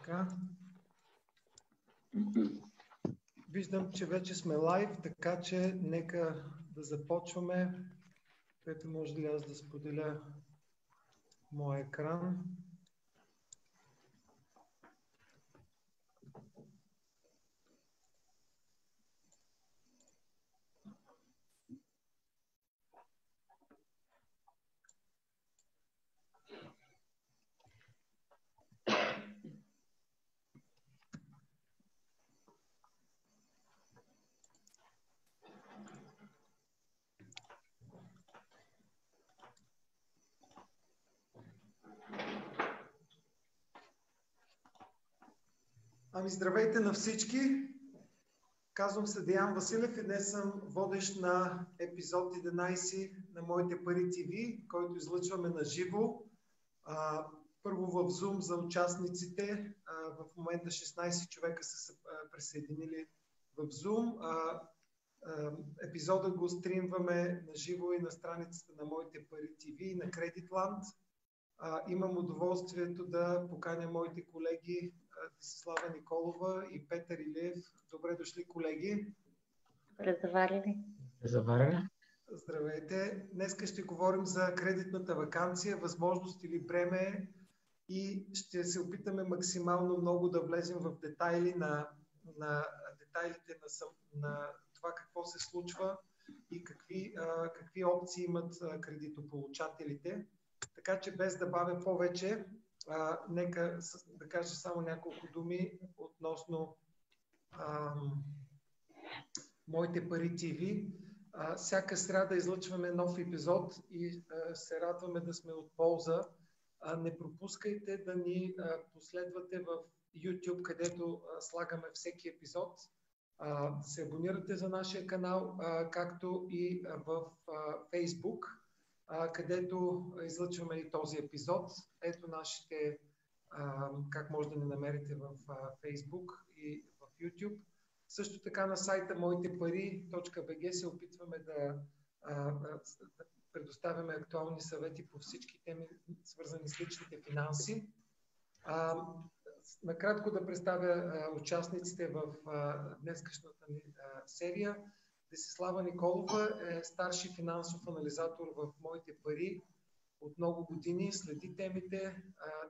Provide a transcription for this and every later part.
Така. Виждам, че вече сме лайв, така че нека да започваме. Пепи, може ли аз да споделя моя екран? Ами здравейте на всички! Казвам се Деян Василев и днес съм водещ на епизод 11 на Моите пари ТВ, който излъчваме на живо. Първо в Zoom за участниците. В момента 16 човека са се присъединили в Zoom. Епизода го стримваме на живо и на страницата на Моите пари ТВ и на Кредитланд. Имам удоволствието да поканя моите колеги Десислава Николова и Петър Илиев. Добре дошли, колеги. Добре заварили. Заварили. Здравейте. Днес ще говорим за кредитната вакансия, възможност или бреме и ще се опитаме максимално много да влезем в детайли на, на детайлите на, на това какво се случва и какви, а, какви опции имат кредитополучателите. Така че без да бавя повече, а, нека да кажа само няколко думи относно а, Моите пари ТВ. А, всяка сряда излъчваме нов епизод и а, се радваме да сме от полза. А, не пропускайте да ни а, последвате в YouTube, където а, слагаме всеки епизод. А, се абонирате за нашия канал, а, както и а, в а, Facebook където излъчваме и този епизод. Ето нашите, как може да ни намерите в Facebook и в YouTube. Също така на сайта моитепари.bg се опитваме да, предоставяме актуални съвети по всички теми, свързани с личните финанси. накратко да представя участниците в днескашната ни серия. Десислава Николова е старши финансов анализатор в Моите пари. От много години следи темите,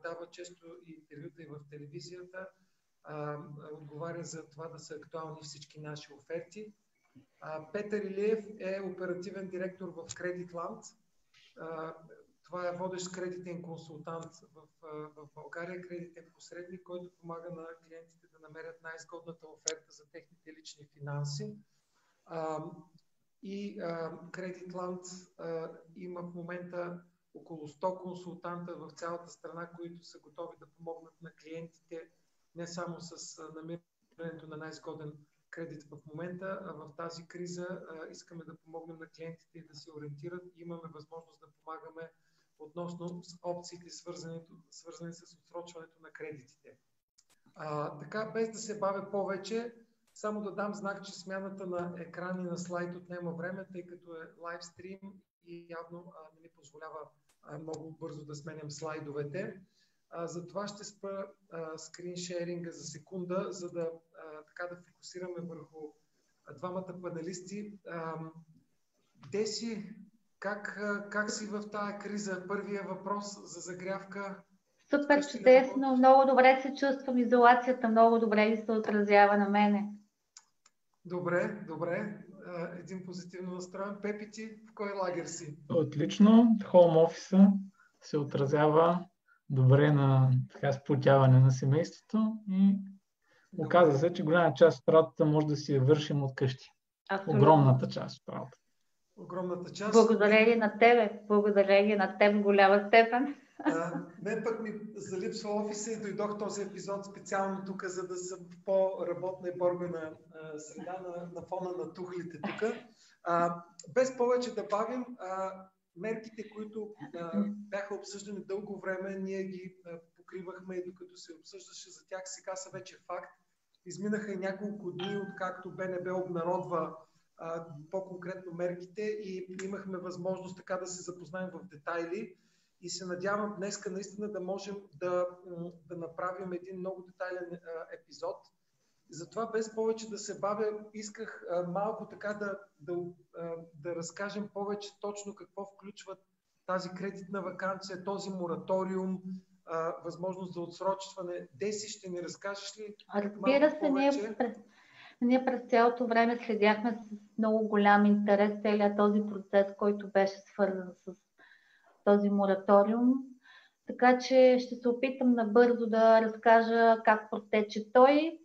дава често интервюта и в телевизията, отговаря за това да са актуални всички наши оферти. Петър Илиев е оперативен директор в Кредитланд. Това е водещ кредитен консултант в България, кредитен посредник, който помага на клиентите да намерят най-изгодната оферта за техните лични финанси. И Кредитланд има в момента около 100 консултанта в цялата страна, които са готови да помогнат на клиентите не само с намирането на най-изгоден кредит в момента, а в тази криза искаме да помогнем на клиентите и да се ориентират. Имаме възможност да помагаме относно опциите, свързани, свързани с отсрочването на кредитите. А, така, без да се бавя повече, само да дам знак, че смяната на екран и на слайд отнема време, тъй като е лайв стрим и явно а, не ми позволява а, много бързо да сменям слайдовете. А, затова ще спа скриншеринга за секунда, за да, а, така да фокусираме върху а, двамата панелисти. А, Деси, как, как си в тази криза? Първия въпрос за загрявка. Супер чудесно, много добре се чувствам. Изолацията много добре ми се отразява на мене. Добре, добре. Един позитивно настроен. Пепи ти, в кой лагер си? Отлично. Хоум офиса се отразява добре на така сплотяване на семейството и оказа се, че голяма част от работата може да си я вършим от къщи. Абсолютно. Огромната част от работата. Огромната част. Благодарение на тебе. Благодарение на теб голяма степен. А, мен пък ми залипсва офиса и дойдох този епизод специално тук, за да съм по-работна и борбена среда на, на фона на тухлите тук. без повече да бавим, а, мерките, които а, бяха обсъждани дълго време, ние ги а, покривахме и докато се обсъждаше за тях, сега са вече факт. Изминаха и няколко дни, откакто БНБ обнародва по-конкретно мерките и имахме възможност така да се запознаем в детайли. И се надявам днеска наистина да можем да, да направим един много детайлен епизод. Затова без повече да се бавя, исках малко така да, да, да разкажем повече точно какво включват тази кредитна вакансия, този мораториум, възможност за отсрочване. Деси, ще ни разкажеш ли? Разбира се, ние през, ние през цялото време следяхме с много голям интерес целият този процес, който беше свързан с този мораториум. Така че ще се опитам набързо да разкажа как протече той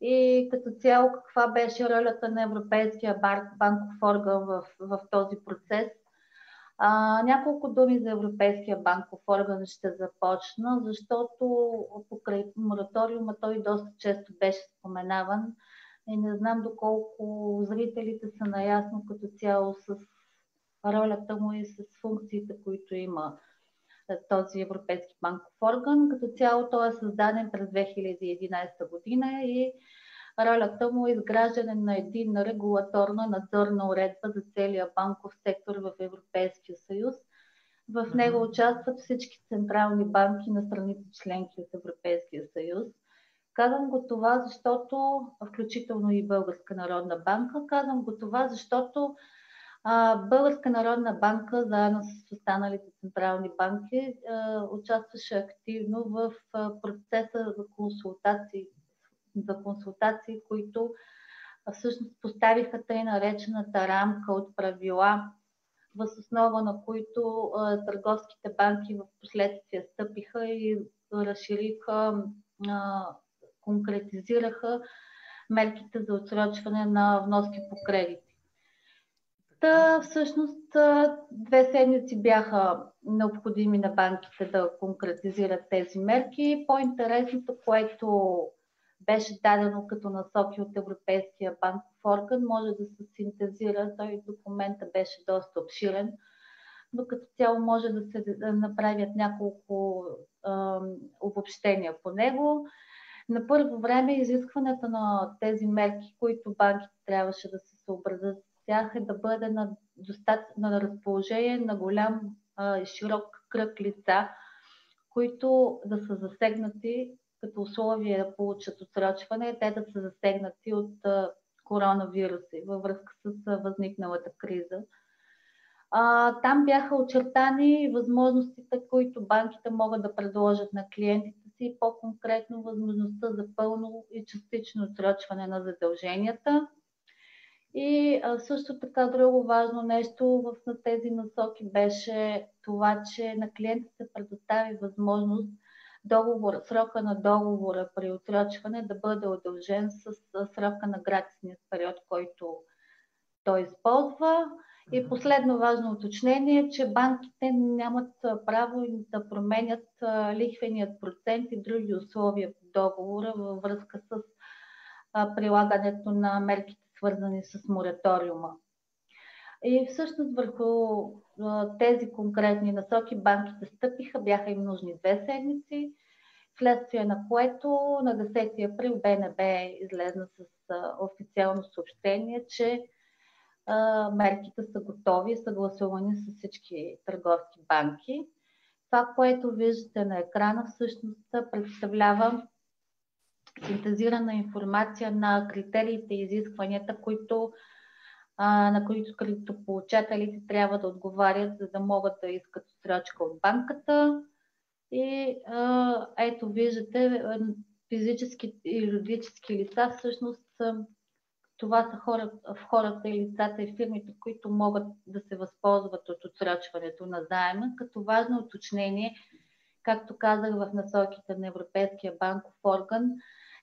и като цяло каква беше ролята на Европейския банков орган в, в този процес. А, няколко думи за Европейския банков орган ще започна, защото покрай мораториума той доста често беше споменаван и не знам доколко зрителите са наясно като цяло с ролята му и с функциите, които има е, този Европейски банков орган. Като цяло той е създаден през 2011 година и ролята му е изграждане на един регулаторна надзорна уредба за целия банков сектор в Европейския съюз. В него участват всички централни банки на страните членки от Европейския съюз. Казвам го това, защото, включително и Българска народна банка, казвам го това, защото Българска народна банка, заедно с останалите централни банки, участваше активно в процеса за консултации, за консултации които всъщност поставиха тъй наречената рамка от правила, въз основа на които търговските банки в последствие стъпиха и разшириха, конкретизираха мерките за отсрочване на вноски по кредит. Та, всъщност две седмици бяха необходими на банките да конкретизират тези мерки. По-интересното, което беше дадено като насоки от Европейския банков орган, може да се синтезира. Той документа беше доста обширен, но като цяло може да се направят няколко е, обобщения по него. На първо време изискването на тези мерки, които банките трябваше да се съобразят тях е да бъде на, достат... на разположение на голям и широк кръг лица, които да са засегнати като условие да получат отсрочване, те да са засегнати от коронавируси във връзка с възникналата криза. Там бяха очертани възможностите, които банките могат да предложат на клиентите си, по-конкретно възможността за пълно и частично отсрочване на задълженията, и а, също така друго важно нещо в на тези насоки беше това, че на клиента се предостави възможност договор, срока на договора при отсрочване да бъде удължен с срока на гратисния период, който той използва. И последно важно уточнение че банките нямат право да променят лихвеният процент и други условия по договора във връзка с прилагането на мерките свързани с мораториума. И всъщност върху тези конкретни насоки банките стъпиха, бяха им нужни две седмици, вследствие на което на 10 април БНБ излезна с официално съобщение, че мерките са готови, съгласувани с всички търговски банки. Това, което виждате на екрана, всъщност представлява синтезирана информация на критериите и изискванията, които, а, на които кредитополучателите трябва да отговарят, за да могат да искат срочка от банката. И а, ето виждате, физически и юридически лица всъщност това са хора, в хората и лицата и фирмите, които могат да се възползват от отсрочването на заема, като важно уточнение, както казах в насоките на Европейския банков орган,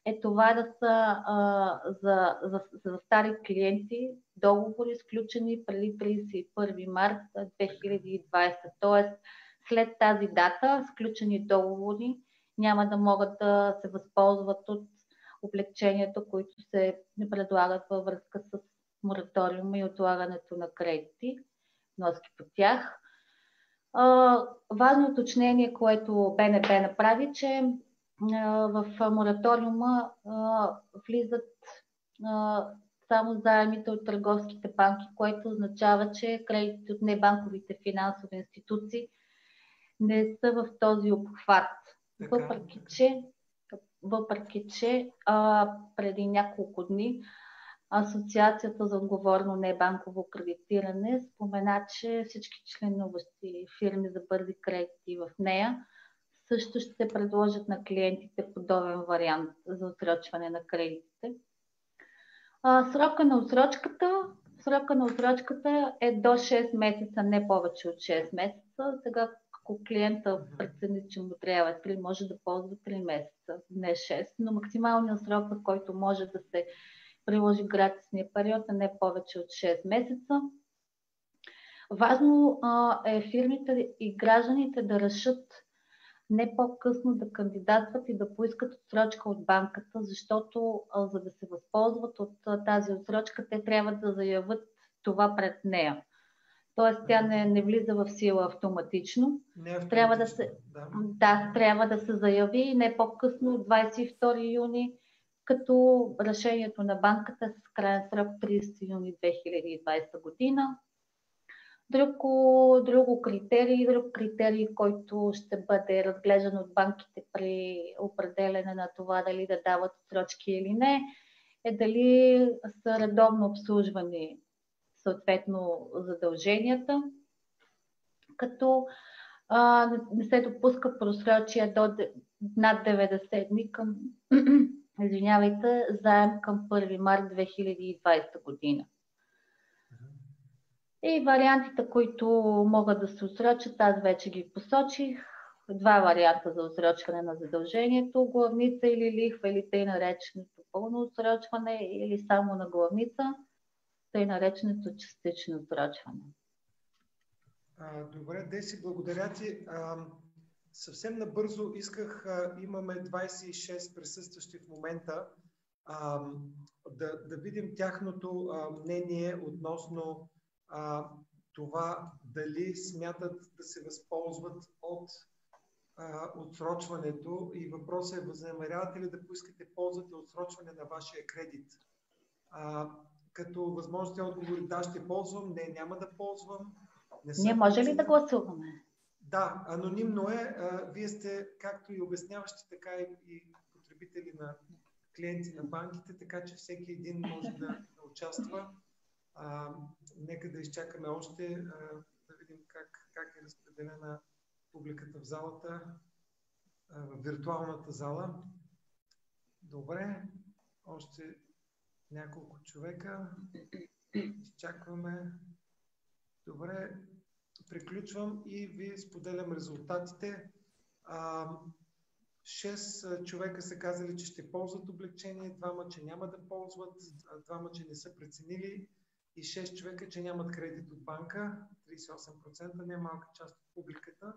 е това да са а, за, за, за стари клиенти договори, изключени преди 31 март 2020. Тоест, след тази дата, сключени договори няма да могат да се възползват от облегчението, които се предлагат във връзка с мораториума и отлагането на кредити, носки по тях. А, важно уточнение, което БНБ направи, че в мораториума влизат само заемите от търговските банки, което означава, че кредитите от небанковите финансови институции не са в този обхват. Така, въпреки, така. че, въпреки, че а, преди няколко дни Асоциацията за отговорно небанково кредитиране спомена, че всички членуващи фирми за бързи кредити в нея също ще предложат на клиентите подобен вариант за отсрочване на кредитите. А, срока на отсрочката Срока на отсрочката е до 6 месеца, не повече от 6 месеца. Сега, ако клиента прецени, че му трябва 3, може да ползва 3 месеца, не 6, но максималният срок, в който може да се приложи гратисния период е не повече от 6 месеца. Важно а, е фирмите и гражданите да решат не по-късно да кандидатстват и да поискат отсрочка от банката, защото а, за да се възползват от а, тази отсрочка, те трябва да заявят това пред нея. Тоест тя не, не влиза в сила автоматично. автоматично. Трябва да се, да. да, трябва да се заяви не по-късно от 22 юни, като решението на банката е с крайен срок 30 юни 2020 година. Друго, друго критерий, друг критерий, който ще бъде разглеждан от банките при определене на това дали да дават срочки или не, е дали са редовно обслужвани съответно задълженията, като а, не се допуска просрочие до над 90 дни към, извинявайте, заем към 1 март 2020 година. И вариантите, които могат да се отсрочат, аз вече ги посочих. Два варианта за отсрочване на задължението, главница или лихва, или тъй нареченото пълно отсрочване, или само на главница, тъй нареченото частично отсрочване. Добре, Деси, благодаря ти. А, съвсем набързо исках, а, имаме 26 присъстващи в момента, а, да, да видим тяхното а, мнение относно а, това дали смятат да се възползват от а, отсрочването и въпросът е възнамерявате ли да поискате ползвате отсрочване на вашия кредит. А, като възможности отговори да, ще ползвам, не, няма да ползвам. Не Ние може ли да гласуваме? Да, анонимно е. А, вие сте както и обясняващи, така и, и потребители на клиенти на банките, така че всеки един може да, да участва. А, нека да изчакаме още, да видим как, как е разпределена публиката в залата, в виртуалната зала. Добре, още няколко човека. Изчакваме. Добре, приключвам и ви споделям резултатите. А, шест човека са казали, че ще ползват облегчение, двама, че няма да ползват, двама, че не са преценили и 6 човека, че нямат кредит от банка, 38%, не е малка част от публиката,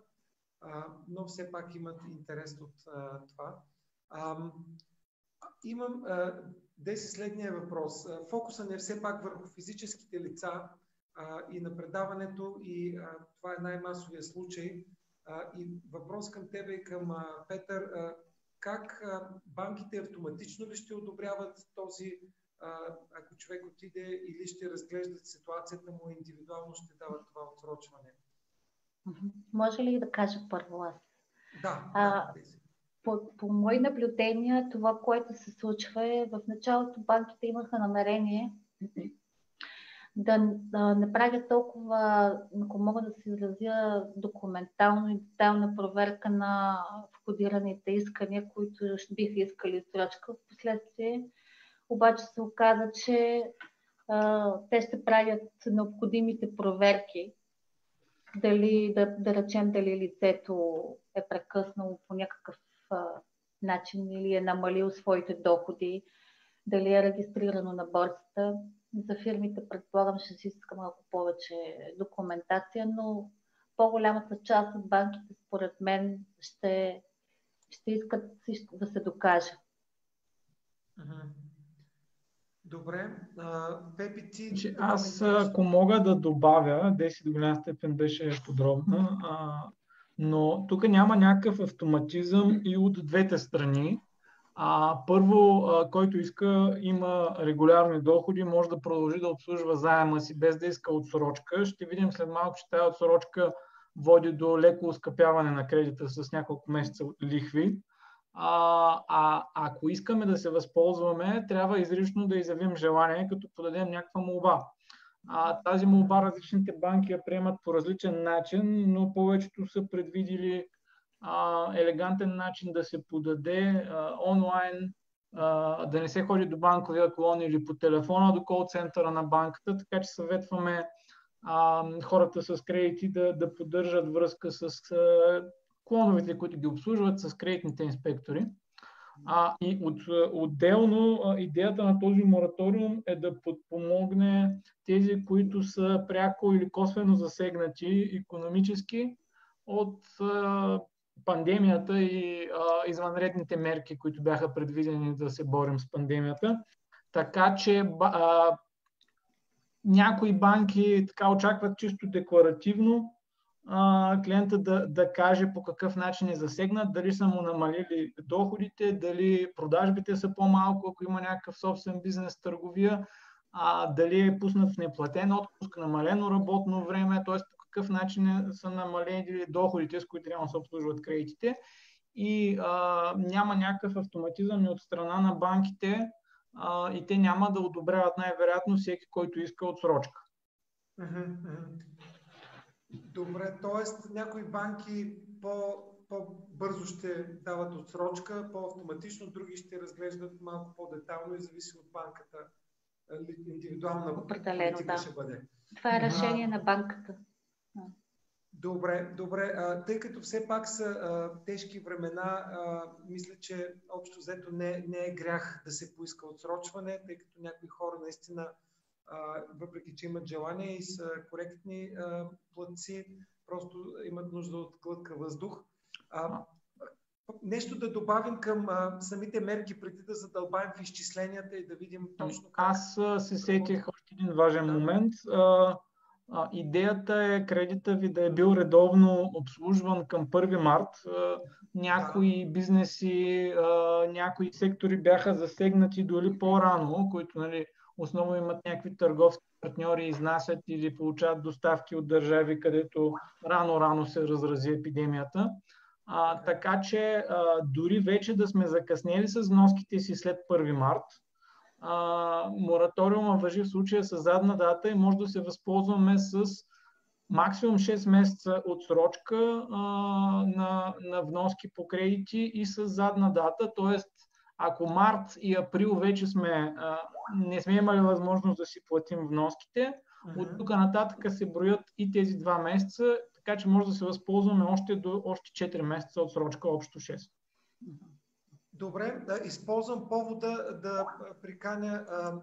а, но все пак имат интерес от а, това. А, имам а, деси следния въпрос. Фокуса не е все пак върху физическите лица а, и на предаването и а, това е най-масовия случай. А, и въпрос към тебе и към а, Петър. А, как а, банките автоматично ли ще одобряват този ако човек отиде или ще разглеждат ситуацията му индивидуално, ще дават това отсрочване. Може ли да кажа първо аз? Да. А, да по, по мои наблюдения, това, което се случва е, в началото банките имаха намерение да, да не правят толкова, ако мога да се изразя, документално и детайлна проверка на входираните искания, които биха искали срочка. В последствие обаче се оказа, че а, те ще правят необходимите проверки, дали, да, да речем дали лицето е прекъснало по някакъв а, начин или е намалил своите доходи, дали е регистрирано на борсата. За фирмите, предполагам, ще си иска малко повече документация, но по-голямата част от банките, според мен, ще, ще искат да се докаже. Добре. Пепи, ти... Че аз, ако мога да добавя, Деси до голяма степен беше подробна, а, но тук няма някакъв автоматизъм и от двете страни. А, първо, а, който иска, има регулярни доходи, може да продължи да обслужва заема си без да иска отсрочка. Ще видим след малко, че тази отсрочка води до леко ускъпяване на кредита с няколко месеца лихви. А, а ако искаме да се възползваме, трябва изрично да изявим желание, като подадем някаква молба. А, тази молба различните банки я приемат по различен начин, но повечето са предвидили а, елегантен начин да се подаде а, онлайн, а, да не се ходи до банковия клон или по телефона до кол центъра на банката, така че съветваме а, хората с кредити да, да поддържат връзка с а, клоновете, които ги обслужват, с кредитните инспектори. А, и от, отделно идеята на този мораториум е да подпомогне тези, които са пряко или косвено засегнати економически от а, пандемията и а, извънредните мерки, които бяха предвидени да се борим с пандемията. Така че а, някои банки така очакват чисто декларативно клиента да, да каже по какъв начин е засегнат, дали са му намалили доходите, дали продажбите са по-малко, ако има някакъв собствен бизнес търговия, а, дали е пуснат в неплатен отпуск, намалено работно време, т.е. по какъв начин е, са намалени доходите, с които трябва да се обслужват кредитите. И а, няма някакъв автоматизъм и от страна на банките а, и те няма да одобряват най-вероятно всеки, който иска отсрочка. Добре, т.е. някои банки по, по-бързо ще дават отсрочка, по-автоматично, други ще разглеждат малко по-детално и зависи от банката. Индивидуална Определено, да. ще бъде. Това е решение а, на банката. Добре, добре. А, тъй като все пак са а, тежки времена, а, мисля, че общо взето не, не е грях да се поиска отсрочване, тъй като някои хора наистина въпреки че имат желание и са коректни платци, просто имат нужда от глътка въздух. А, нещо да добавим към а, самите мерки, преди да задълбаем в изчисленията и да видим точно как... Аз се сетих още един важен да. момент. А, а, идеята е кредита ви да е бил редовно обслужван към 1 март. А, някои да. бизнеси, а, някои сектори бяха засегнати дори по-рано, които нали, основно имат някакви търговски партньори, изнасят или получават доставки от държави, където рано-рано се разрази епидемията. А, така че а, дори вече да сме закъснели с вноските си след 1 март, а, мораториума въжи в случая с задна дата и може да се възползваме с максимум 6 месеца отсрочка а, на, на вноски по кредити и с задна дата, т.е. ако март и април вече сме а, не сме имали възможност да си платим вноските. Uh-huh. От тук нататък се броят и тези два месеца, така че може да се възползваме още до още 4 месеца от срочка, общо 6. Добре, да използвам повода да приканя а,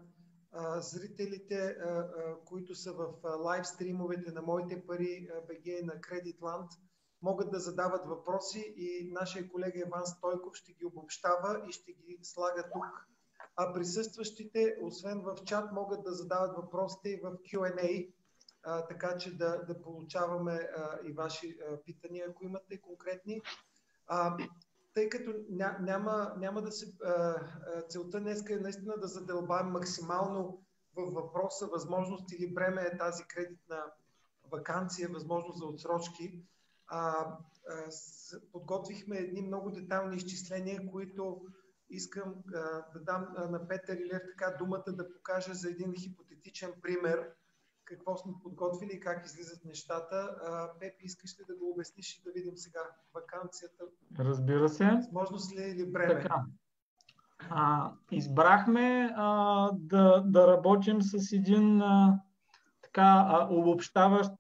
а, зрителите, а, които са в лайв стримовете на Моите пари БГ на Кредитланд, могат да задават въпроси и нашия колега Иван Стойков ще ги обобщава и ще ги слага тук а присъстващите, освен в чат, могат да задават въпросите и в Q&A, така че да, да получаваме а, и ваши а, питания, ако имате конкретни. А, тъй като ня, няма, няма да се... А, целта днес е наистина да задълбаем максимално в въпроса възможност или време е тази кредитна вакансия, възможност за отсрочки. А, а, с, подготвихме едни много детайлни изчисления, които искам а, да дам а, на Петър Илев така думата да покажа за един хипотетичен пример какво сме подготвили и как излизат нещата. А, Пепи, искаш ли да го обясниш и да видим сега вакансията? Разбира се. Възможност ли е или време? Така. А, избрахме а, да, да работим с един а, така а, обобщаващ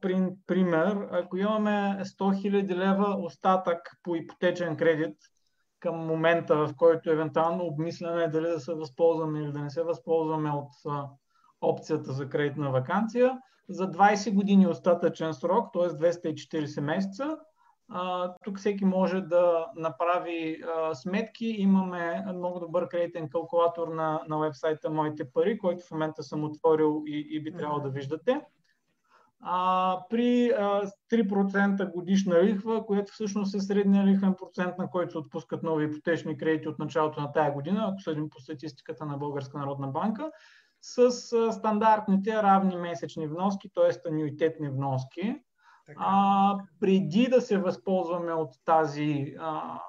пример. Ако имаме 100 000 лева остатък по ипотечен кредит, към момента, в който евентуално обмисляме дали да се възползваме или да не се възползваме от а, опцията за кредитна вакансия. За 20 години остатъчен срок, т.е. 240 месеца, а, тук всеки може да направи а, сметки. Имаме много добър кредитен калкулатор на, на вебсайта Моите пари, който в момента съм отворил и, и би трябвало да виждате а, при а, 3% годишна лихва, което всъщност е средния лихвен процент, на който се отпускат нови ипотечни кредити от началото на тая година, ако съдим по статистиката на Българска народна банка, с а, стандартните равни месечни вноски, т.е. анюитетни вноски. А, преди да се възползваме от тази а,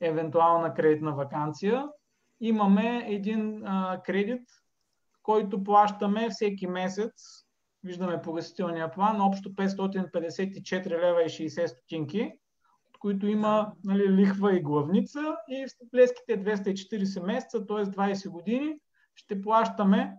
евентуална кредитна вакансия, имаме един а, кредит, който плащаме всеки месец. Виждаме погасителния план, общо 554 лева и 60 стотинки, от които има нали, лихва и главница и в следващите 240 месеца, т.е. 20 години, ще плащаме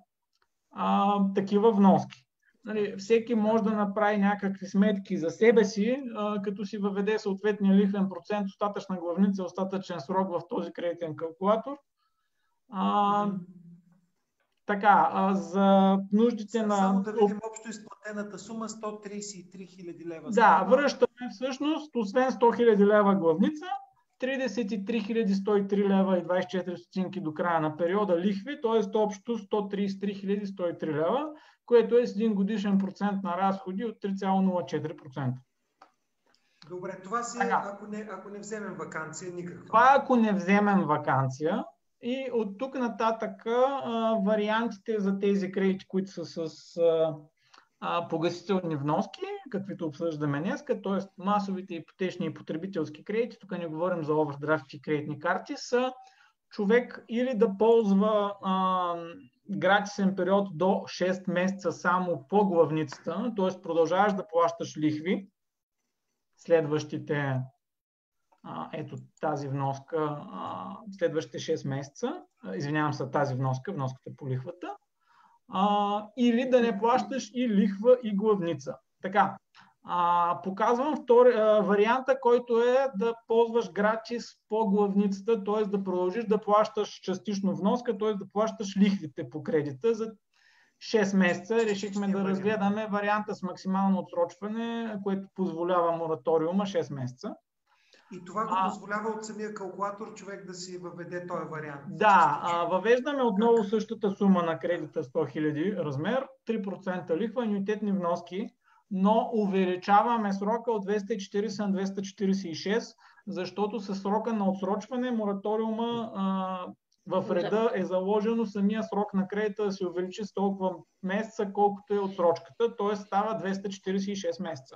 а, такива вноски. Нали, всеки може да направи някакви сметки за себе си, а, като си въведе съответния лихвен процент, остатъчна главница, остатъчен срок в този кредитен калкулатор. А, така, а, за нуждите Само на... Само да видим общо изплатената сума 133 хиляди лева. Да, връщаме всъщност, освен 100 хиляди лева главница, 33 103 лева и 24 стотинки до края на периода лихви, т.е. общо 133 103 лева, което е с един годишен процент на разходи от 3,04%. Добре, това си, ако не, ако не вземем вакансия, никаква. Това ако не вземем вакансия, и от тук нататък а, вариантите за тези кредити, които са с а, а, погасителни вноски, каквито обсъждаме днес, т.е. масовите ипотечни и потребителски кредити, тук не говорим за овердрафт и кредитни карти, са човек или да ползва а, гратисен период до 6 месеца само по главницата, т.е. продължаваш да плащаш лихви следващите ето тази вноска следващите 6 месеца, извинявам се, тази вноска, вноската по лихвата, или да не плащаш и лихва и главница. Така, а, показвам втори, а, варианта, който е да ползваш гратис по главницата, т.е. да продължиш да плащаш частично вноска, т.е. да плащаш лихвите по кредита за 6 месеца. Решихме да разгледаме варианта с максимално отсрочване, което позволява мораториума 6 месеца. И това го позволява от самия калкулатор човек да си въведе този вариант. Да, а, въвеждаме отново същата сума на кредита 100 000 размер, 3% лихва, анюитетни вноски, но увеличаваме срока от 240 на 246, защото с срока на отсрочване мораториума а, в реда е заложено самия срок на кредита да се увеличи с толкова месеца, колкото е отсрочката, т.е. става 246 месеца.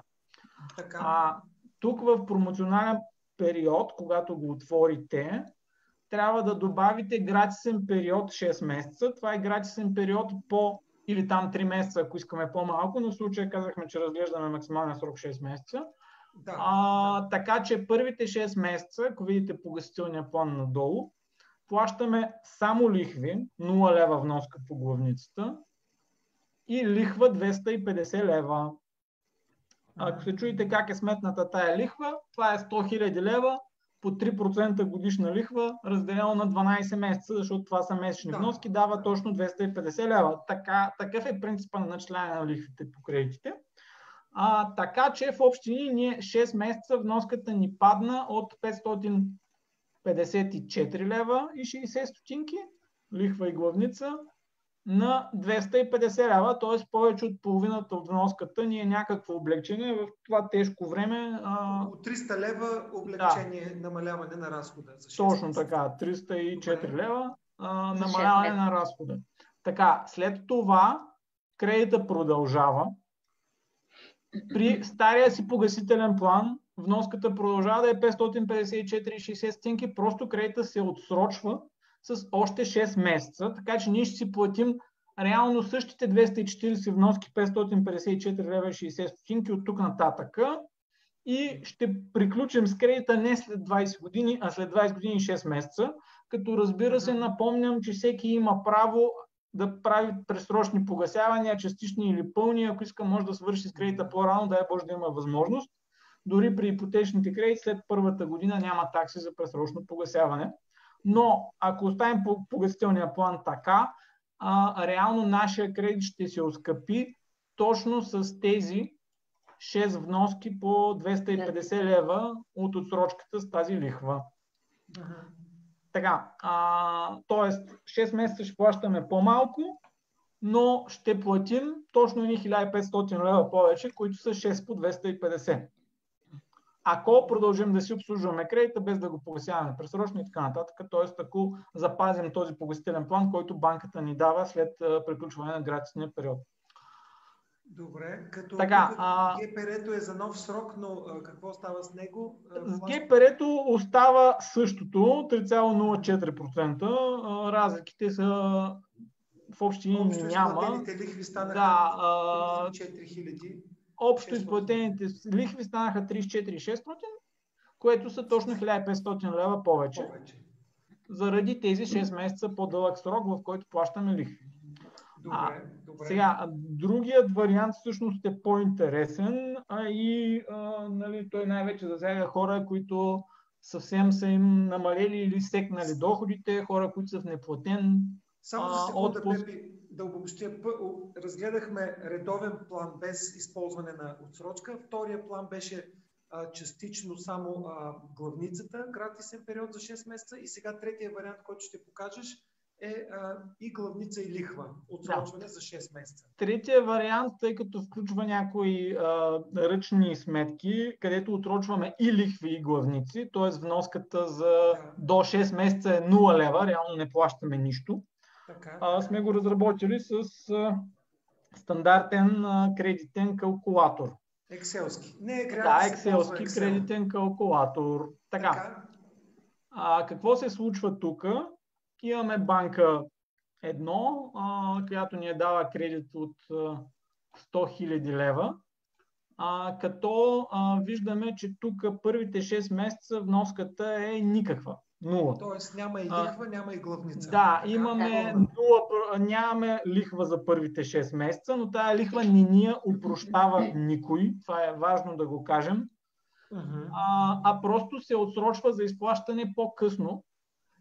Така. А, тук в промоционален период, когато го отворите, трябва да добавите гратисен период 6 месеца. Това е гратисен период по или там 3 месеца, ако искаме по-малко, но в случая казахме, че разглеждаме максималния срок 6 месеца. Да, а. Така че първите 6 месеца, ако видите погасителния план надолу, плащаме само лихви, 0 лева вноска по главницата и лихва 250 лева. Ако се чуете как е сметната тая лихва, това е 100 000 лева по 3% годишна лихва, разделено на 12 месеца, защото това са месечни да. вноски, дава точно 250 лева. Така, такъв е принципа на начисляване на лихвите по кредитите. А, така че в общини ние 6 месеца вноската ни падна от 554 лева и 60 стотинки, лихва и главница, на 250 лева, т.е. повече от половината от вноската ни е някакво облегчение в това тежко време. От 300 лева облегчение, да. намаляване на разхода. За Точно така, 304 Добре. лева а, намаляване на разхода. Така, след това кредита продължава. При стария си погасителен план вноската продължава да е 554,60 стинки, просто кредита се отсрочва с още 6 месеца, така че ние ще си платим реално същите 240 вноски 554 лева 60 стотинки от тук нататъка и ще приключим с кредита не след 20 години, а след 20 години и 6 месеца, като разбира се напомням, че всеки има право да прави пресрочни погасявания, частични или пълни, ако иска може да свърши с кредита по-рано, дай Боже да има възможност. Дори при ипотечните кредити след първата година няма такси за пресрочно погасяване. Но ако оставим погасителния план така, а, реално нашия кредит ще се оскъпи точно с тези 6 вноски по 250 лева от отсрочката с тази лихва. Ага. Така, а, т.е. 6 месеца ще плащаме по-малко, но ще платим точно 1500 лева повече, които са 6 по 250 ако продължим да си обслужваме кредита без да го погасяваме пресрочно и така нататък, т.е. ако запазим този погасителен план, който банката ни дава след приключване на гратисния период. Добре, като така, а... ГПР-то е за нов срок, но а, какво става с него? С ГПР-то остава същото, 3,04%. Разликите са в общи няма. лихви станаха да, а... 4000. Общо изплатените лихви станаха 34,600, което са точно 1500 лева повече. Заради тези 6 месеца по-дълъг срок, в който плащаме лихви. Добре, а, добре. Сега, другият вариант всъщност е по-интересен а и а, нали, той най-вече засяга хора, които съвсем са им намалели или секнали доходите, хора, които са в неплатен Само за секунда, отпуск. Пепи, да обобщя. Разгледахме редовен план без използване на отсрочка. Втория план беше а, частично само а, главницата, гратисен период за 6 месеца и сега третия вариант, който ще покажеш, е а, и главница и лихва, отсрочване да. за 6 месеца. Третия вариант, тъй като включва някои а, ръчни сметки, където отсрочваме и лихви и главници, т.е. вноската за да. до 6 месеца е 0 лева, реално не плащаме нищо. Така, а, сме го разработили с а, стандартен а, кредитен калкулатор. Екселски. Не е Да, екселски Excel. кредитен калкулатор. Така. така. А, какво се случва тук? Имаме банка едно, а, която ни е дала кредит от а, 100 000 лева. А, като а, виждаме, че тук първите 6 месеца вноската е никаква. Нула. Тоест няма и лихва, а, няма и главница. Да, така, имаме нула, нямаме лихва за първите 6 месеца, но тая лихва не ни я упрощава никой. Това е важно да го кажем. Uh-huh. А, а просто се отсрочва за изплащане по-късно,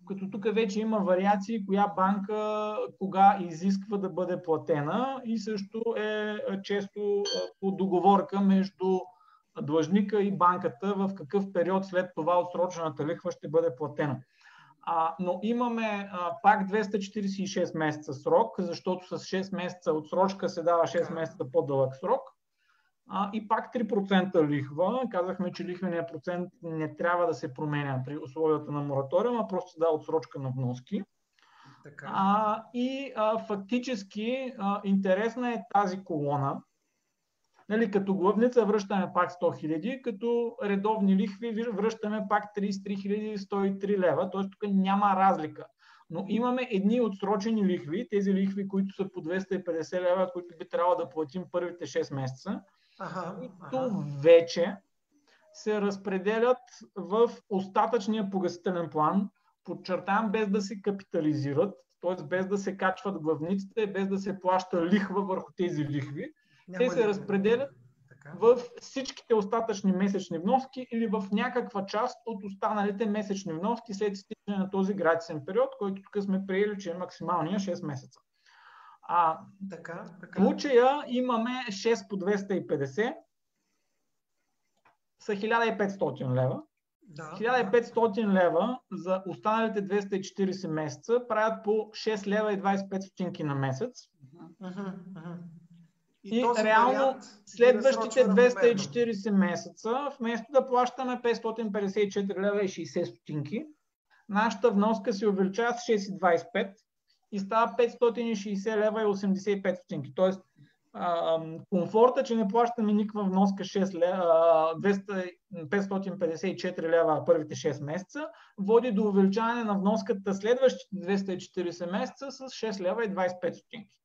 като тук вече има вариации, коя банка кога изисква да бъде платена и също е често по договорка между длъжника и банката в какъв период след това отсрочената лихва ще бъде платена. А, но имаме а, пак 246 месеца срок, защото с 6 месеца отсрочка се дава 6 месеца по-дълъг срок. А, и пак 3% лихва. Казахме, че лихвеният процент не трябва да се променя при условията на мораториум, а просто се дава отсрочка на вноски. Така. А, и а, фактически а, интересна е тази колона, Нали, като главница връщаме пак 100 хиляди, като редовни лихви връщаме пак 33 103 лева, т.е. тук няма разлика. Но имаме едни отсрочени лихви, тези лихви, които са по 250 лева, които би трябвало да платим първите 6 месеца, ага, които ага. вече се разпределят в остатъчния погасителен план, подчертавам без да се капитализират, т.е. без да се качват главниците, без да се плаща лихва върху тези лихви, те се разпределят в всичките остатъчни месечни вноски или в някаква част от останалите месечни вноски след стигане на този гратисен период, който тук сме приели, че е максималния 6 месеца. А, така, така. В случая имаме 6 по 250 са 1500 лева. Да, 1500 лева за останалите 240 месеца правят по 6 лева и 25 стотинки на месец. Uh-huh, uh-huh. И, и реално следващите 240 месеца, вместо да плащаме 554 лева и 60 стотинки, нашата вноска се увеличава с 6,25 и става 560 лева и 85 стотинки. Тоест, комфорта, че не плащаме никаква вноска 6 лева, 200, 554 лева първите 6 месеца, води до увеличаване на вноската следващите 240 месеца с 6 лева и 25 стотинки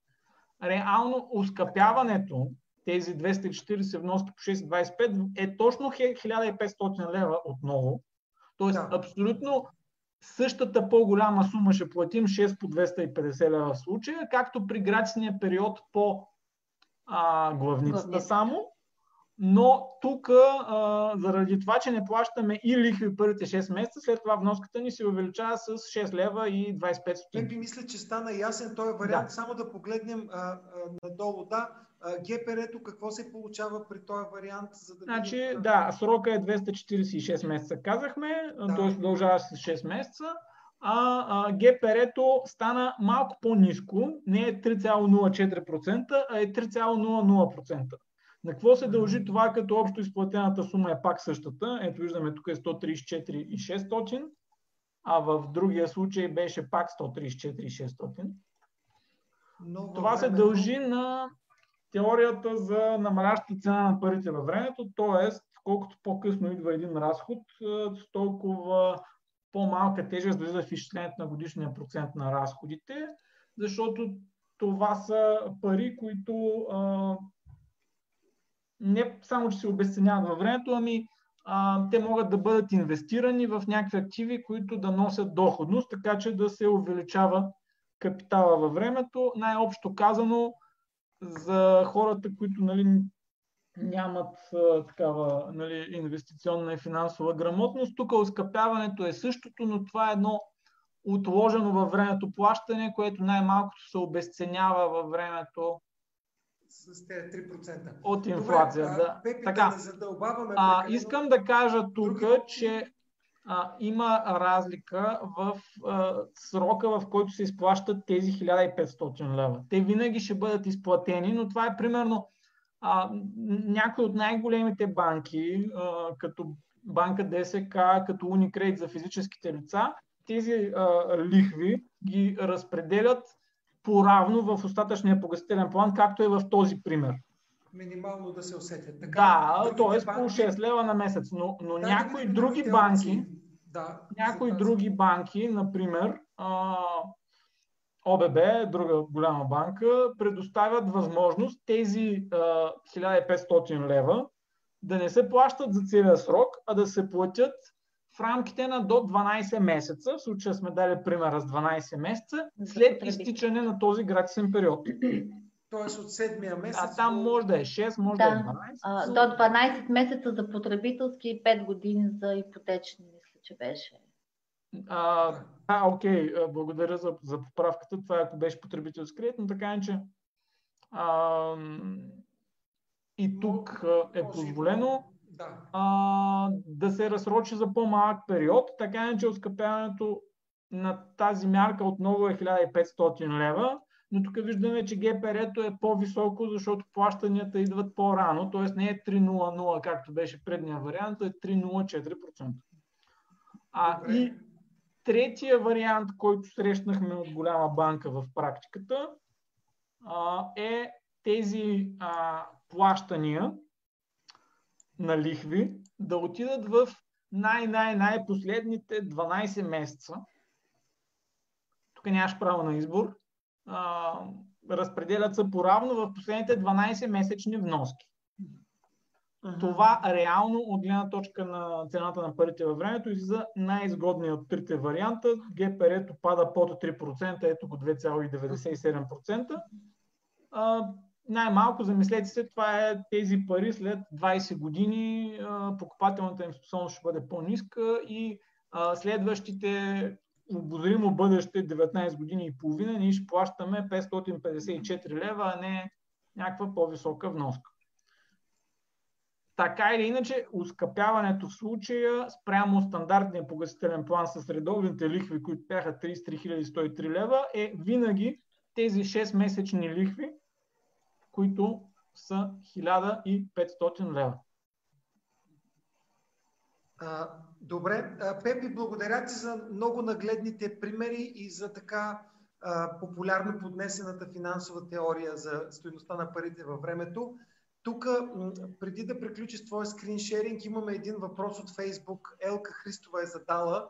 реално ускъпяването, тези 240 вноски по 6,25 е точно 1500 лева отново. Тоест да. абсолютно същата по-голяма сума ще платим 6 по 250 лева в случая, както при гратисния период по а, главницата само. Но тук, заради това, че не плащаме и лихви първите 6 месеца, след това вноската ни се увеличава с 6 лева и 25 стотинки. би мисля, че стана ясен този вариант. Да. Само да погледнем а, а, надолу. Да, ГПР-то какво се получава при този вариант? За да значи, да, срока е 246 месеца, казахме, да. т.е. продължава с 6 месеца. А, а ГПР-то стана малко по-низко, не е 3,04%, а е 3,00%. На какво се дължи това, като общо изплатената сума е пак същата? Ето виждаме, тук е 134 и 600, а в другия случай беше пак 134 и 600. това се дължи на теорията за намалящата цена на парите във времето, т.е. колкото по-късно идва един разход, толкова по-малка тежест влиза в изчислението на годишния процент на разходите, защото това са пари, които а, не само, че се обесценяват във времето, ами а, те могат да бъдат инвестирани в някакви активи, които да носят доходност, така че да се увеличава капитала във времето. Най-общо казано, за хората, които нали, нямат а, такава нали, инвестиционна и финансова грамотност, тук оскъпяването е същото, но това е едно отложено във времето плащане, което най-малкото се обесценява във времето с тези 3%. От инфлация, Добре, да. Пепи, така, да не задълбаваме. а, искам да кажа тук, Други... че а, има разлика в а, срока, в който се изплащат тези 1500 лева. Те винаги ще бъдат изплатени, но това е примерно а, някои от най-големите банки, а, като банка ДСК, като Unicredit за физическите лица, тези а, лихви ги разпределят по-равно в остатъчния погасителен план, както е в този пример. Минимално да се усетят. Така, да, т.е. по 6 лева на месец. Но, но да, някои да други банки, да, някои други банки, например, а, ОББ, друга голяма банка, предоставят възможност тези а, 1500 лева да не се плащат за целия срок, а да се платят в рамките на до 12 месеца, в случая сме дали примера с 12 месеца, след изтичане на този гратисен период. Тоест от седмия месец. А там може да е 6, може да, да е 12. А, до 12 месеца за потребителски и 5 години за ипотечни, мисля, че беше. А, а окей, благодаря за, за поправката. Това е ако беше потребителски кредит, но така е, че а, и тук е позволено да. а, да се разсрочи за по-малък период, така че оскъпяването на тази мярка отново е 1500 лева, но тук виждаме, че ГПР-то е по-високо, защото плащанията идват по-рано, т.е. не е 3.00, както беше предния вариант, е 3.04%. А, и третия вариант, който срещнахме от голяма банка в практиката, а, е тези а, плащания, на лихви да отидат в най-най-най последните 12 месеца. Тук нямаш право на избор. А, разпределят се поравно в последните 12 месечни вноски. Uh-huh. Това реално от гледна точка на цената на парите във времето излиза най-изгодният от трите варианта. ГПР-то пада под 3%, ето го 2,97% най-малко замислете се, това е тези пари след 20 години, покупателната им способност ще бъде по-ниска и следващите обозримо бъдеще 19 години и половина ние ще плащаме 554 лева, а не някаква по-висока вноска. Така или иначе, ускъпяването в случая спрямо стандартния погасителен план с редовните лихви, които бяха 33 103 лева, е винаги тези 6 месечни лихви, които са 1500 лева. А, добре. Пепи, благодаря ти за много нагледните примери и за така а, популярно поднесената финансова теория за стоеността на парите във времето. Тук, преди да приключи с твоя скриншеринг, имаме един въпрос от Фейсбук. Елка Христова е задала,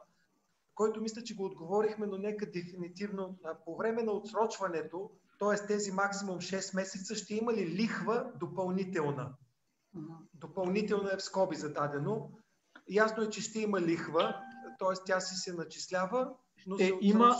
който мисля, че го отговорихме, но нека дефинитивно. По време на отсрочването, т.е. тези максимум 6 месеца, ще има ли лихва допълнителна? Допълнителна е в скоби зададено. Ясно е, че ще има лихва, т.е. тя си се начислява, но ще се има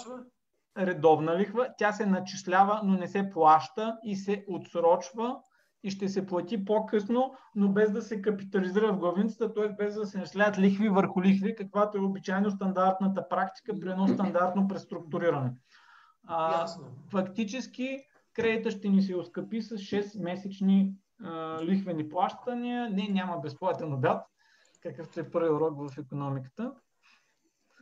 редовна лихва, тя се начислява, но не се плаща и се отсрочва и ще се плати по-късно, но без да се капитализира в главницата, т.е. без да се начисляват лихви върху лихви, каквато е обичайно стандартната практика при едно стандартно преструктуриране. А, фактически кредита ще ни се оскъпи с 6 месечни а, лихвени плащания. Не, няма безплатен обяд, какъвто е първи урок в економиката.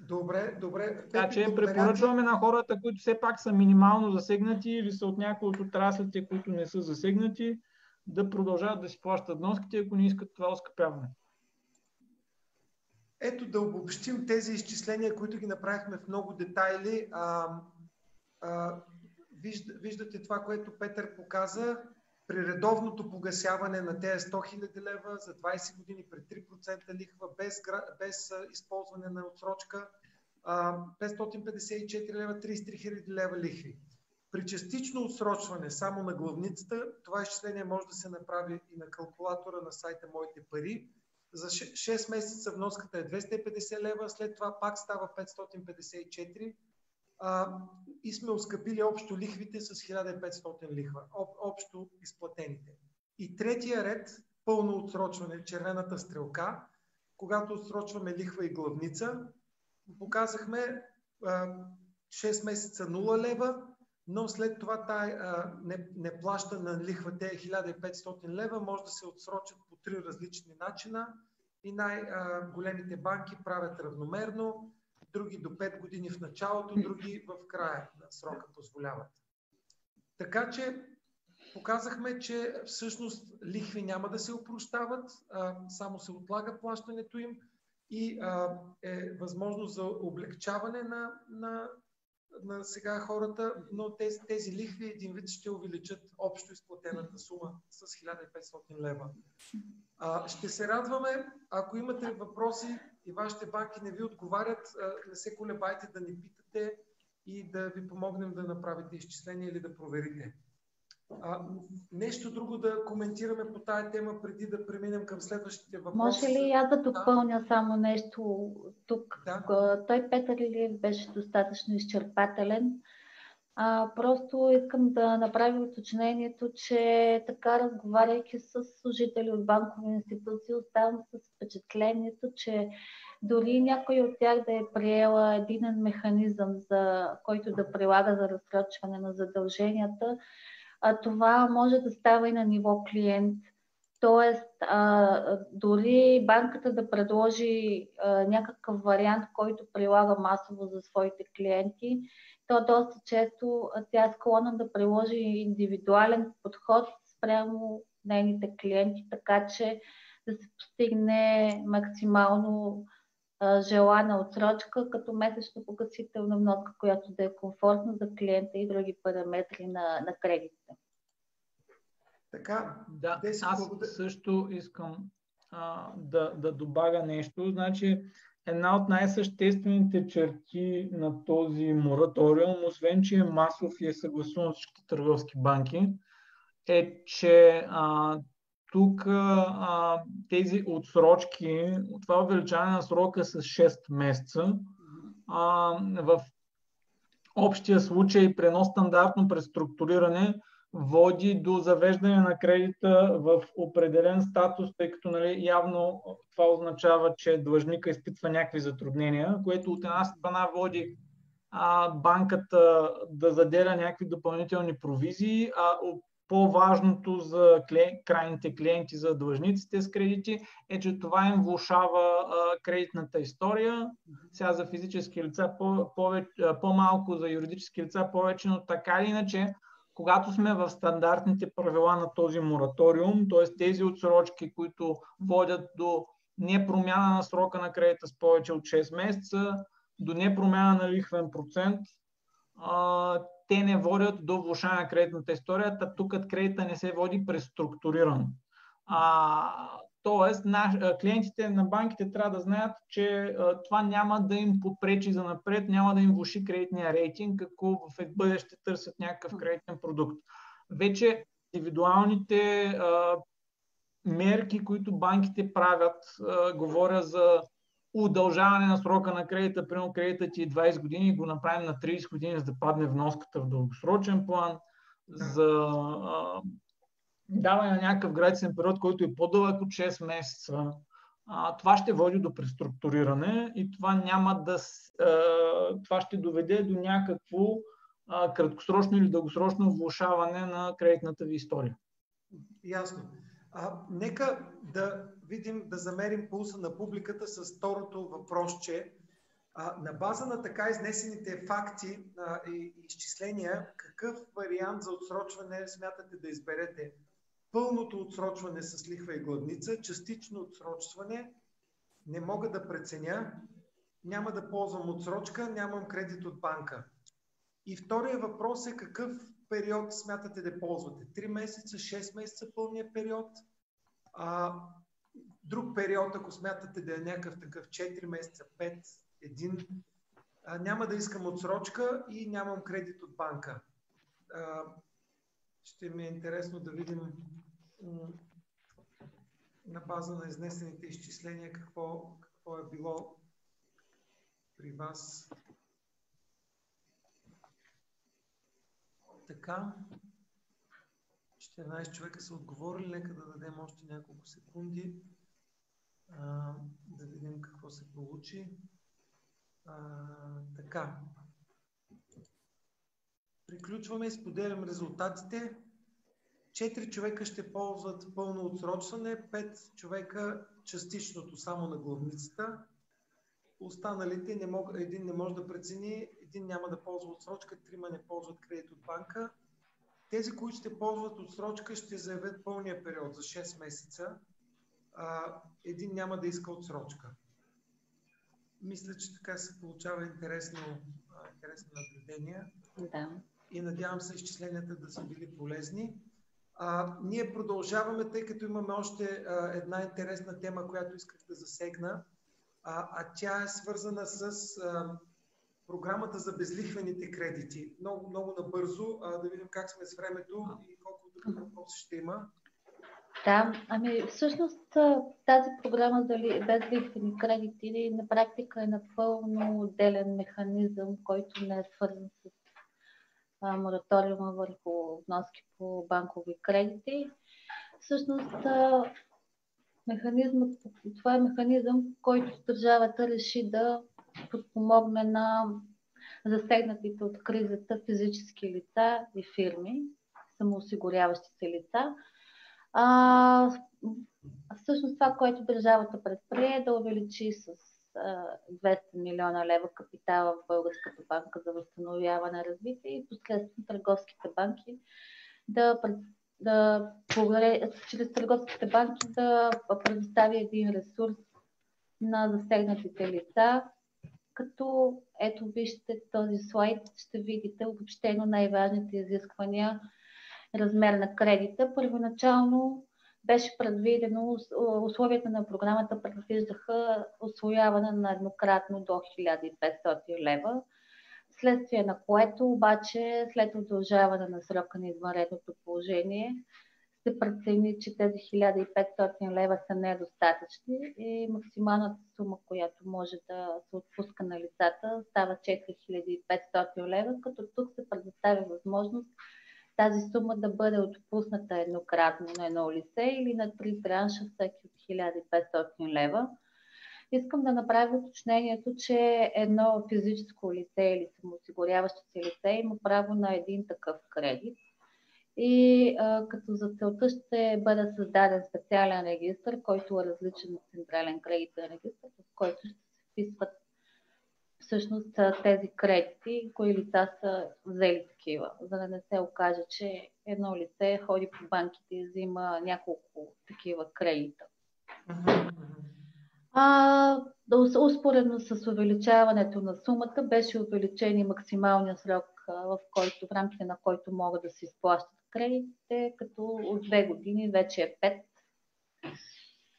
Добре, добре. Така че препоръчваме на хората, които все пак са минимално засегнати или са от някои от отраслите, които не са засегнати, да продължават да си плащат вноските, ако не искат това оскъпяване. Ето да обобщим тези изчисления, които ги направихме в много детайли. А, виждате това, което Петър показа. при редовното погасяване на тези 100 000 лева за 20 години при 3% лихва, без, без използване на отсрочка, 554 лева, 33 000 лева лихви. При частично отсрочване само на главницата, това изчисление може да се направи и на калкулатора на сайта Моите пари. За 6 месеца вноската е 250 лева, след това пак става 554 а, и сме оскъпили общо лихвите с 1500 лихва, об, общо изплатените. И третия ред, пълно отсрочване, червената стрелка, когато отсрочваме лихва и главница, показахме а, 6 месеца 0 лева, но след това тая не, не плаща на лихва те 1500 лева, може да се отсрочат по три различни начина. И най-големите банки правят равномерно, други до 5 години в началото, други в края на срока позволяват. Така че показахме, че всъщност лихви няма да се опрощават, само се отлага плащането им и а, е възможност за облегчаване на, на на сега хората, но тези, тези лихви един вид ще увеличат общо изплатената сума с 1500 лева. А, ще се радваме, ако имате въпроси и вашите банки не ви отговарят, не се колебайте да ни питате и да ви помогнем да направите изчисление или да проверите. А, нещо друго да коментираме по тая тема, преди да преминем към следващите въпроси. Може ли аз да допълня да. само нещо тук? Да. Той Петър Илиев беше достатъчно изчерпателен. А, просто искам да направя уточнението, че така разговаряйки с служители от банкови институции, оставам с впечатлението, че дори някой от тях да е приела един механизъм, за който да прилага за разсрочване на задълженията, а, това може да става и на ниво клиент. Тоест, а, дори банката да предложи а, някакъв вариант, който прилага масово за своите клиенти, то доста често тя е склонна да приложи индивидуален подход спрямо нейните клиенти, така че да се постигне максимално желана отсрочка като месечна погасителна вноска, която да е комфортна за клиента и други параметри на, на кредитите. Така, да, аз благодаря. също искам а, да, да добавя нещо. Значи, една от най-съществените черти на този мораториум, освен че е масов и е съгласуван всички търговски банки, е, че а, тук а, тези отсрочки, това увеличаване на срока с 6 месеца, а, в общия случай при едно стандартно преструктуриране води до завеждане на кредита в определен статус, тъй като нали, явно това означава, че длъжника изпитва някакви затруднения, което от една страна води а, банката да заделя някакви допълнителни провизии, а по-важното за крайните клиенти, за длъжниците с кредити, е, че това им влушава кредитната история. Сега за физически лица по- по-малко, за юридически лица повече, но така или иначе, когато сме в стандартните правила на този мораториум, т.е. тези отсрочки, които водят до непромяна на срока на кредита с повече от 6 месеца, до непромяна на лихвен процент, те не водят до влушаване на кредитната история, тук кредита не се води преструктуриран. А, тоест, наш, клиентите на банките трябва да знаят, че това няма да им попречи за напред, няма да им влуши кредитния рейтинг, ако в бъдеще търсят някакъв кредитен продукт. Вече индивидуалните а, мерки, които банките правят, а, говоря за удължаване на срока на кредита, примерно кредитът ти е 20 години го направим на 30 години, за да падне вноската в дългосрочен план, за а, даване на някакъв градисен период, който е по-дълъг от 6 месеца. А, това ще води до преструктуриране и това няма да. А, това ще доведе до някакво а, краткосрочно или дългосрочно влушаване на кредитната ви история. Ясно. А, нека да видим, да замерим пулса на публиката с второто въпросче. А, на база на така изнесените факти а, и изчисления, какъв вариант за отсрочване смятате да изберете? Пълното отсрочване с лихва и главница, частично отсрочване, не мога да преценя, няма да ползвам отсрочка, нямам кредит от банка. И втория въпрос е какъв период смятате да ползвате? 3 месеца, 6 месеца пълния период? А, друг период, ако смятате да е някакъв такъв 4 месеца, 5, 1, а, няма да искам отсрочка и нямам кредит от банка. А, ще ми е интересно да видим на база на изнесените изчисления какво, какво е било при вас. Така. 14 човека са отговорили. Нека да дадем още няколко секунди. А, да видим какво се получи. А, така. Приключваме и споделям резултатите. 4 човека ще ползват пълно отсрочване, 5 човека частичното само на главницата. Останалите не мог, един не може да прецени, един няма да ползва отсрочка, трима не ползват кредит от банка. Тези, които ще ползват отсрочка, ще заявят пълния период за 6 месеца. А, един няма да иска отсрочка. Мисля, че така се получава интересно, интересно наблюдение. Да. И надявам се изчисленията да са били полезни. А, ние продължаваме, тъй като имаме още а, една интересна тема, която исках да засегна, а, а тя е свързана с а, програмата за безлихвените кредити. Много, много набързо, а, да видим как сме с времето и колко такъв въпроси ще има. Да, ами всъщност тази програма за безлихвени кредити на практика е напълно отделен механизъм, който не е свързан с мораториума върху вноски по банкови кредити. Всъщност, механизмът, това е механизъм, който държавата реши да подпомогне на засегнатите от кризата физически лица и фирми, самоосигуряващи се лица. А, всъщност това, което държавата предприе е да увеличи с 200 милиона лева капитала в Българската банка за възстановяване и развитие и последствено търговските банки да, да чрез търговските банки да предостави един ресурс на засегнатите лица, като ето вижте този слайд, ще видите обобщено най-важните изисквания размер на кредита. Първоначално беше предвидено, условията на програмата предвиждаха освояване на еднократно до 1500 лева, следствие на което обаче след удължаване на срока на извънредното положение се прецени, че тези 1500 лева са недостатъчни и максималната сума, която може да се отпуска на лицата, става 4500 лева, като тук се предоставя възможност тази сума да бъде отпусната еднократно на едно лице или на три транша всеки от 1500 лева. Искам да направя уточнението, че едно физическо лице или самоосигуряващо се лице има право на един такъв кредит. И а, като за целта ще бъде създаден специален регистр, който е различен от централен кредитен регистр, в който ще се вписват всъщност тези кредити, кои лица са взели такива, за да не се окаже, че едно лице ходи по банките и взима няколко такива кредита. А, успоредно с увеличаването на сумата беше увеличен и максималния срок, в, който, в рамките на който могат да се изплащат кредитите, като от две години вече е пет.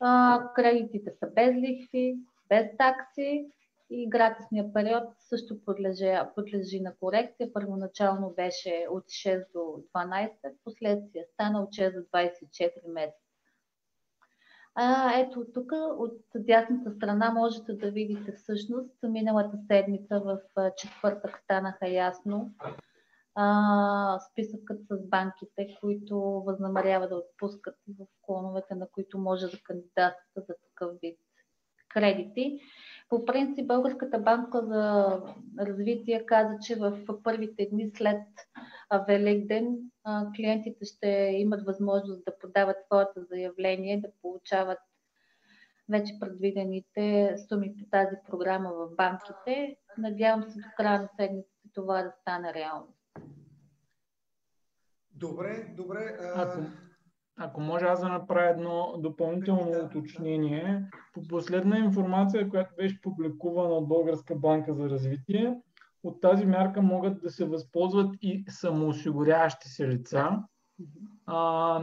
А, кредитите са без лихви, без такси и гратисния период също подлежи, подлежи на корекция. Първоначално беше от 6 до 12, последствие стана от 6 до 24 месеца. А, ето тук от дясната страна можете да видите всъщност миналата седмица в четвъртък станаха ясно а, списъкът с банките, които възнамеряват да отпускат в клоновете, на които може да кандидатстват за такъв вид кредити. По принцип, Българската банка за развитие каза, че в първите дни след Великден клиентите ще имат възможност да подават своето заявление, да получават вече предвидените суми по тази програма в банките. Надявам се до края на седмицата това да стане реално. Добре, добре. Ако, ако може аз да направя едно допълнително уточнение. По последна информация, която беше публикувана от Българска банка за развитие, от тази мярка могат да се възползват и самоосигуряващи се лица, а,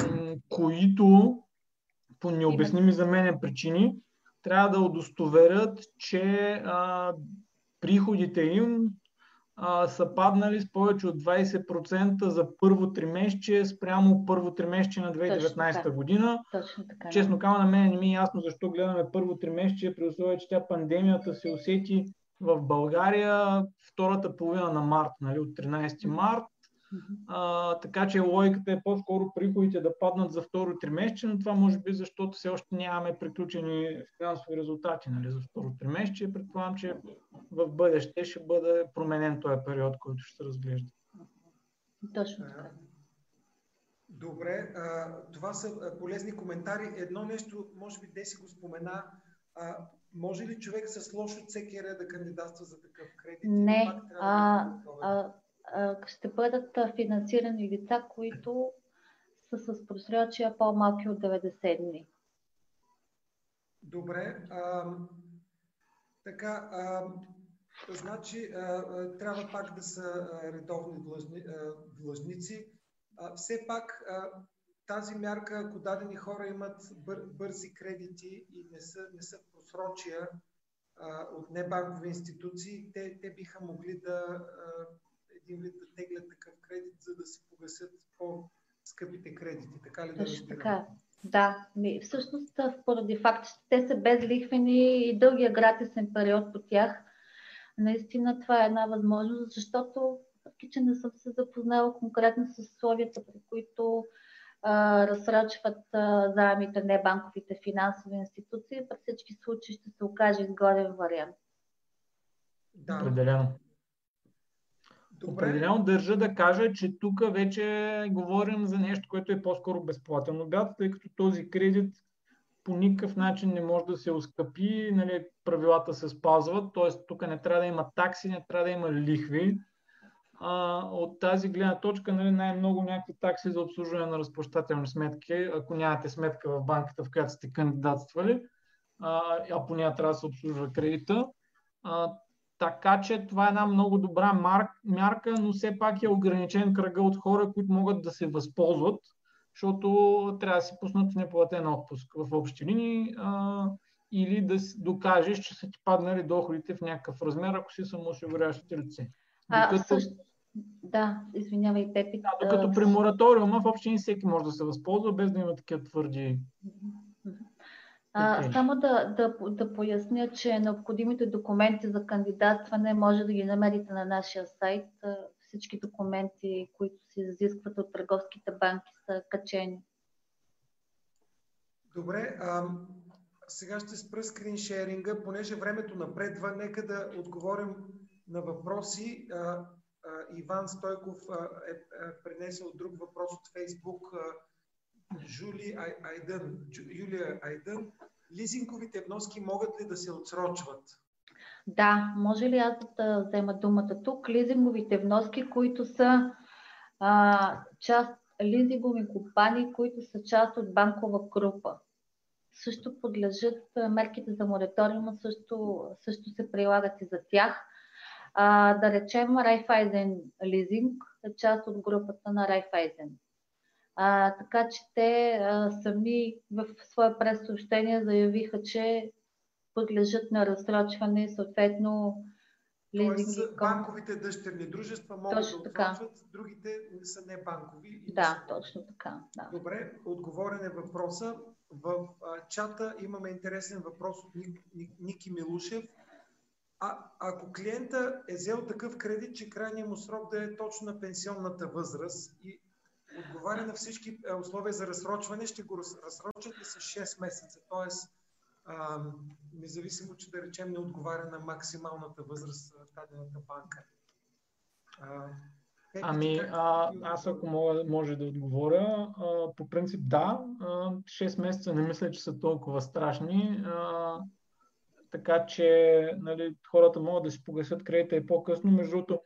които по необясними за мен причини трябва да удостоверят, че а, приходите им а, са паднали с повече от 20% за първо тримесечие спрямо първо тримесечие на 2019 година. Точно така. Честно казвам, на мен не ми е ясно защо гледаме първо тримесечие, при условие, че тя пандемията се усети в България втората половина на март, нали, от 13 март. А, така че логиката е по-скоро приходите да паднат за второ тримесечие, но това може би защото все още нямаме приключени финансови резултати нали, за второ тримесечие. Предполагам, че в бъдеще ще бъде променен този период, който ще се разглежда. Точно така. Добре, това са полезни коментари. Едно нещо, може би Деси го спомена, може ли човек с лошо ЦКР да кандидатства за такъв кредит? Не, а, а, а, ще бъдат финансирани лица, които са с просрочия по-малки от 90 дни. Добре. А, така, а, значи а, трябва пак да са редовни длъжници. А, все пак а, тази мярка, ако дадени хора имат бър, бързи кредити и не са, не са просрочия а, от небанкови институции, те, те биха могли да а, един вид да теглят такъв кредит, за да се погасят по-скъпите кредити. Така ли да Точно така. Да, ми, всъщност поради факта, че те са безлихвени и дългия гратисен период по тях, наистина това е една възможност, защото въпреки, че не съм се запознала конкретно с условията, при които разсрочват заемите небанковите финансови институции, при всички случаи ще се окаже изгоден вариант. Да. Определено. Добре. Определено държа да кажа, че тук вече говорим за нещо, което е по-скоро безплатен обяд, тъй като този кредит по никакъв начин не може да се оскъпи, нали, правилата се спазват, т.е. тук не трябва да има такси, не трябва да има лихви а, от тази гледна точка нали, най-много някакви такси за обслужване на разплащателни сметки, ако нямате сметка в банката, в която сте кандидатствали, а, а по нея трябва да се обслужва кредита. А, така че това е една много добра марк, мярка, но все пак е ограничен кръга от хора, които могат да се възползват, защото трябва да си пуснат неплатен отпуск в общи линии а, или да докажеш, че са ти паднали доходите в някакъв размер, ако си самоосигуряващите лице. А, докато... също, да, извинявай, Пепи. Да, докато при мораториума в общини всеки може да се възползва, без да има такива твърди. А, само да, да, да поясня, че необходимите документи за кандидатстване може да ги намерите на нашия сайт. Всички документи, които се изискват от търговските банки, са качени. Добре, а, сега ще спра скриншеринга, понеже времето напредва. Нека да отговорим на въпроси. Иван Стойков е, е пренесъл друг въпрос от Фейсбук. Жули Айдън, Юлия Айдън. Лизинговите вноски могат ли да се отсрочват? Да, може ли аз да взема думата тук? Лизинговите вноски, които са а, част лизингови компании, които са част от банкова група. Също подлежат мерките за мораториума, също, също се прилагат и за тях. А, да речем, Райфайзен лизинг е част от групата на Райфайзен. А, така че те а, сами в свое пресъобщение заявиха, че подлежат на разсрочване и съответно лизинги. Тоест, банковите дъщерни дружества могат точно да отсрочват, другите са не банкови. да, са... точно така. Да. Добре, отговорен е въпроса. В а, чата имаме интересен въпрос от Ник, Ник, Ники Милушев. А, ако клиента е взел такъв кредит, че крайният му срок да е точно на пенсионната възраст и отговаря на всички условия за разсрочване, ще го разсрочат ли с 6 месеца. Тоест, а, независимо, че да речем не отговаря на максималната възраст в дадената банка. А, Ами, а, аз ако мога, може да отговоря, а, по принцип да, а, 6 месеца не мисля, че са толкова страшни. А, така че нали, хората могат да си погасят кредита и по-късно. Между другото,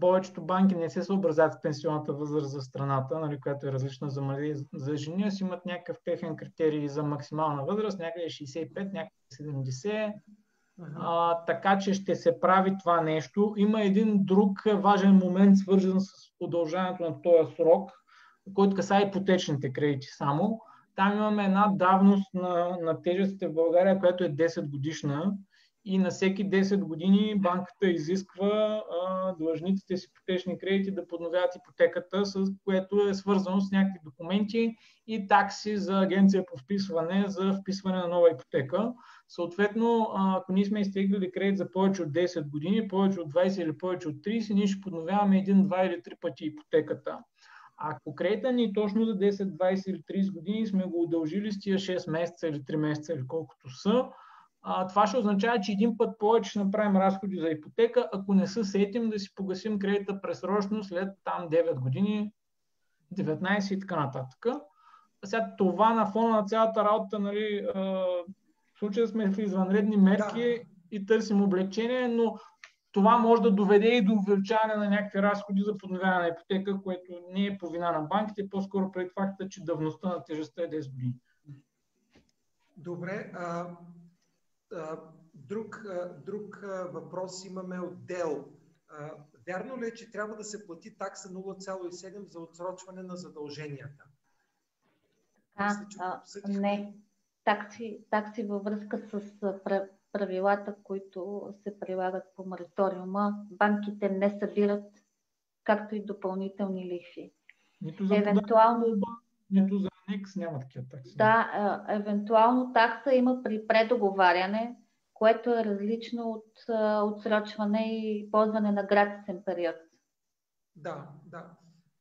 повечето банки не се съобразят с пенсионната възраст за страната, нали, която е различна за мъже и за жени, а си имат някакъв техен критерий за максимална възраст, някъде 65, някъде 70. А, така че ще се прави това нещо. Има един друг важен момент, свързан с удължаването на този срок, който касае ипотечните кредити само. Там имаме една давност на, на тежестите в България, която е 10 годишна и на всеки 10 години банката изисква а, длъжниците с ипотечни кредити да подновяват ипотеката, с което е свързано с някакви документи и такси за агенция по вписване за вписване на нова ипотека. Съответно, ако ние сме изтеглили кредит за повече от 10 години, повече от 20 или повече от 30, ние ще подновяваме един, два или три пъти ипотеката. Ако кредита ни точно за 10, 20 или 30 години сме го удължили с тия 6 месеца или 3 месеца или колкото са, а, това ще означава, че един път повече ще направим разходи за ипотека, ако не се сетим да си погасим кредита пресрочно след там 9 години, 19 и така нататък. Сега това на фона на цялата работа, нали, в случая сме в извънредни мерки да. и търсим облегчение, но това може да доведе и до увеличаване на някакви разходи за подновяване на ипотека, което не е по вина на банките, по-скоро пред факта, че давността на тежестта е 10 години. Добре. А, Друг, друг въпрос имаме от Дел. Вярно ли е, че трябва да се плати такса 0,7 за отсрочване на задълженията? А, а, не. Такси, такси във връзка с правилата, които се прилагат по мораториума, банките не събират както и допълнителни лихви. Нито за Евентуално... нито за Никс няма такива такси. Да, евентуално такса има при предоговаряне, което е различно от отсрочване и ползване на гратисен период. Да, да.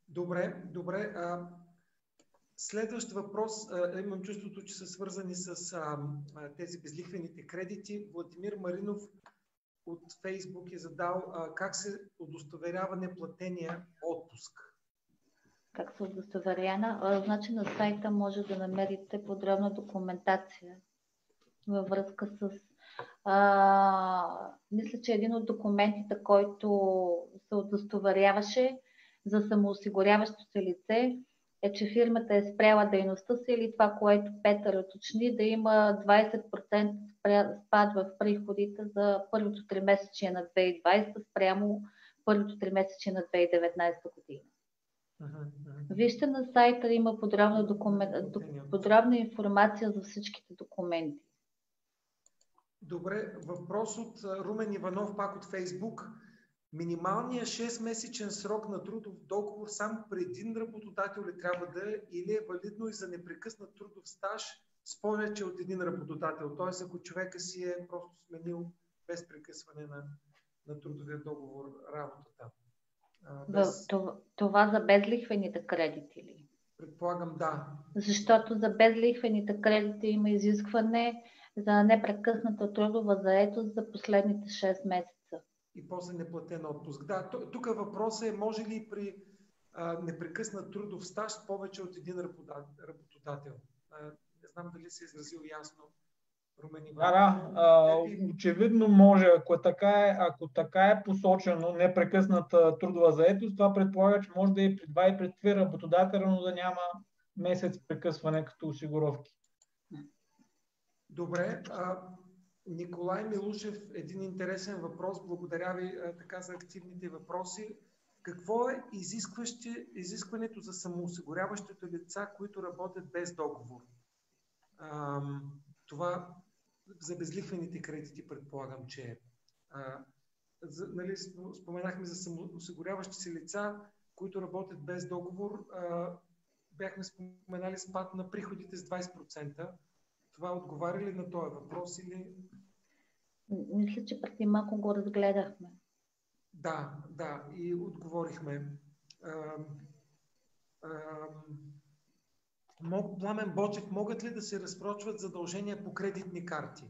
Добре, добре. А, следващ въпрос. А, имам чувството, че са свързани с а, тези безлихвените кредити. Владимир Маринов от Фейсбук е задал а, как се удостоверява неплатения отпуск как се удостоверяна. Значи на сайта може да намерите подробна документация във връзка с... А, мисля, че един от документите, който се удостоверяваше за самоосигуряващо се лице, е, че фирмата е спряла дейността си или това, което Петър уточни, да има 20% спад в приходите за първото три месече на 2020 спрямо първото три месече на 2019 година. Вижте на сайта, има подробна, документ, подробна информация за всичките документи. Добре, въпрос от Румен Иванов, пак от Фейсбук. Минималният 6-месечен срок на трудов договор само при един работодател ли трябва да е или е валидно и за непрекъснат трудов стаж с повече от един работодател? Т.е. ако човека си е просто сменил без прекъсване на, на трудовия договор работата. Без... Това, това за безлихвените кредити ли? Предполагам, да. Защото за безлихвените кредити има изискване за непрекъсната трудова заетост за последните 6 месеца. И после неплатен отпуск. Да, тук въпросът е, може ли при а, непрекъснат трудов стаж повече от един работодател? А, не знам дали се изразил ясно. Да, да. А, очевидно може, ако така, е, ако така е посочено непрекъсната трудова заетост, това предполага, че може да е при два и при три работодателя, но да няма месец прекъсване като осигуровки. Добре. А, Николай Милушев, един интересен въпрос. Благодаря ви а, така за активните въпроси. Какво е изискването за самоосигуряващите лица, които работят без договор? А, това за безлихвените кредити предполагам, че е. за, нали, споменахме за самоосигуряващи се лица, които работят без договор. А, бяхме споменали спад на приходите с 20%. Това отговаря ли на този въпрос или... Мисля, че преди малко го разгледахме. Да, да, и отговорихме. А, а, Пламен Бочев, могат ли да се разсрочват задължения по кредитни карти?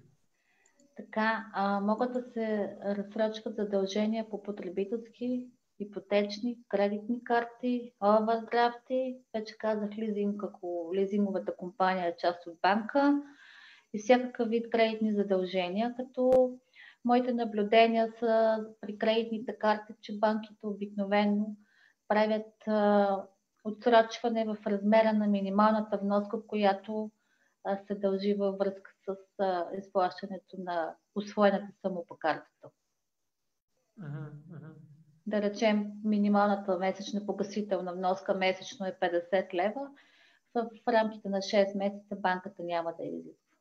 Така, а, могат да се разсрочват задължения по потребителски, ипотечни, кредитни карти, овърдрафти, вече казах лизинг, ако лизинговата компания е част от банка и всякакъв вид кредитни задължения, като моите наблюдения са при кредитните карти, че банките обикновено правят а, отсрочване в размера на минималната вноска, която се дължи във връзка с изплащането на освоената сума по картата. Uh-huh, uh-huh. Да речем, минималната месечна погасителна вноска месечно е 50 лева. В, рамките на 6 месеца банката няма да изисква.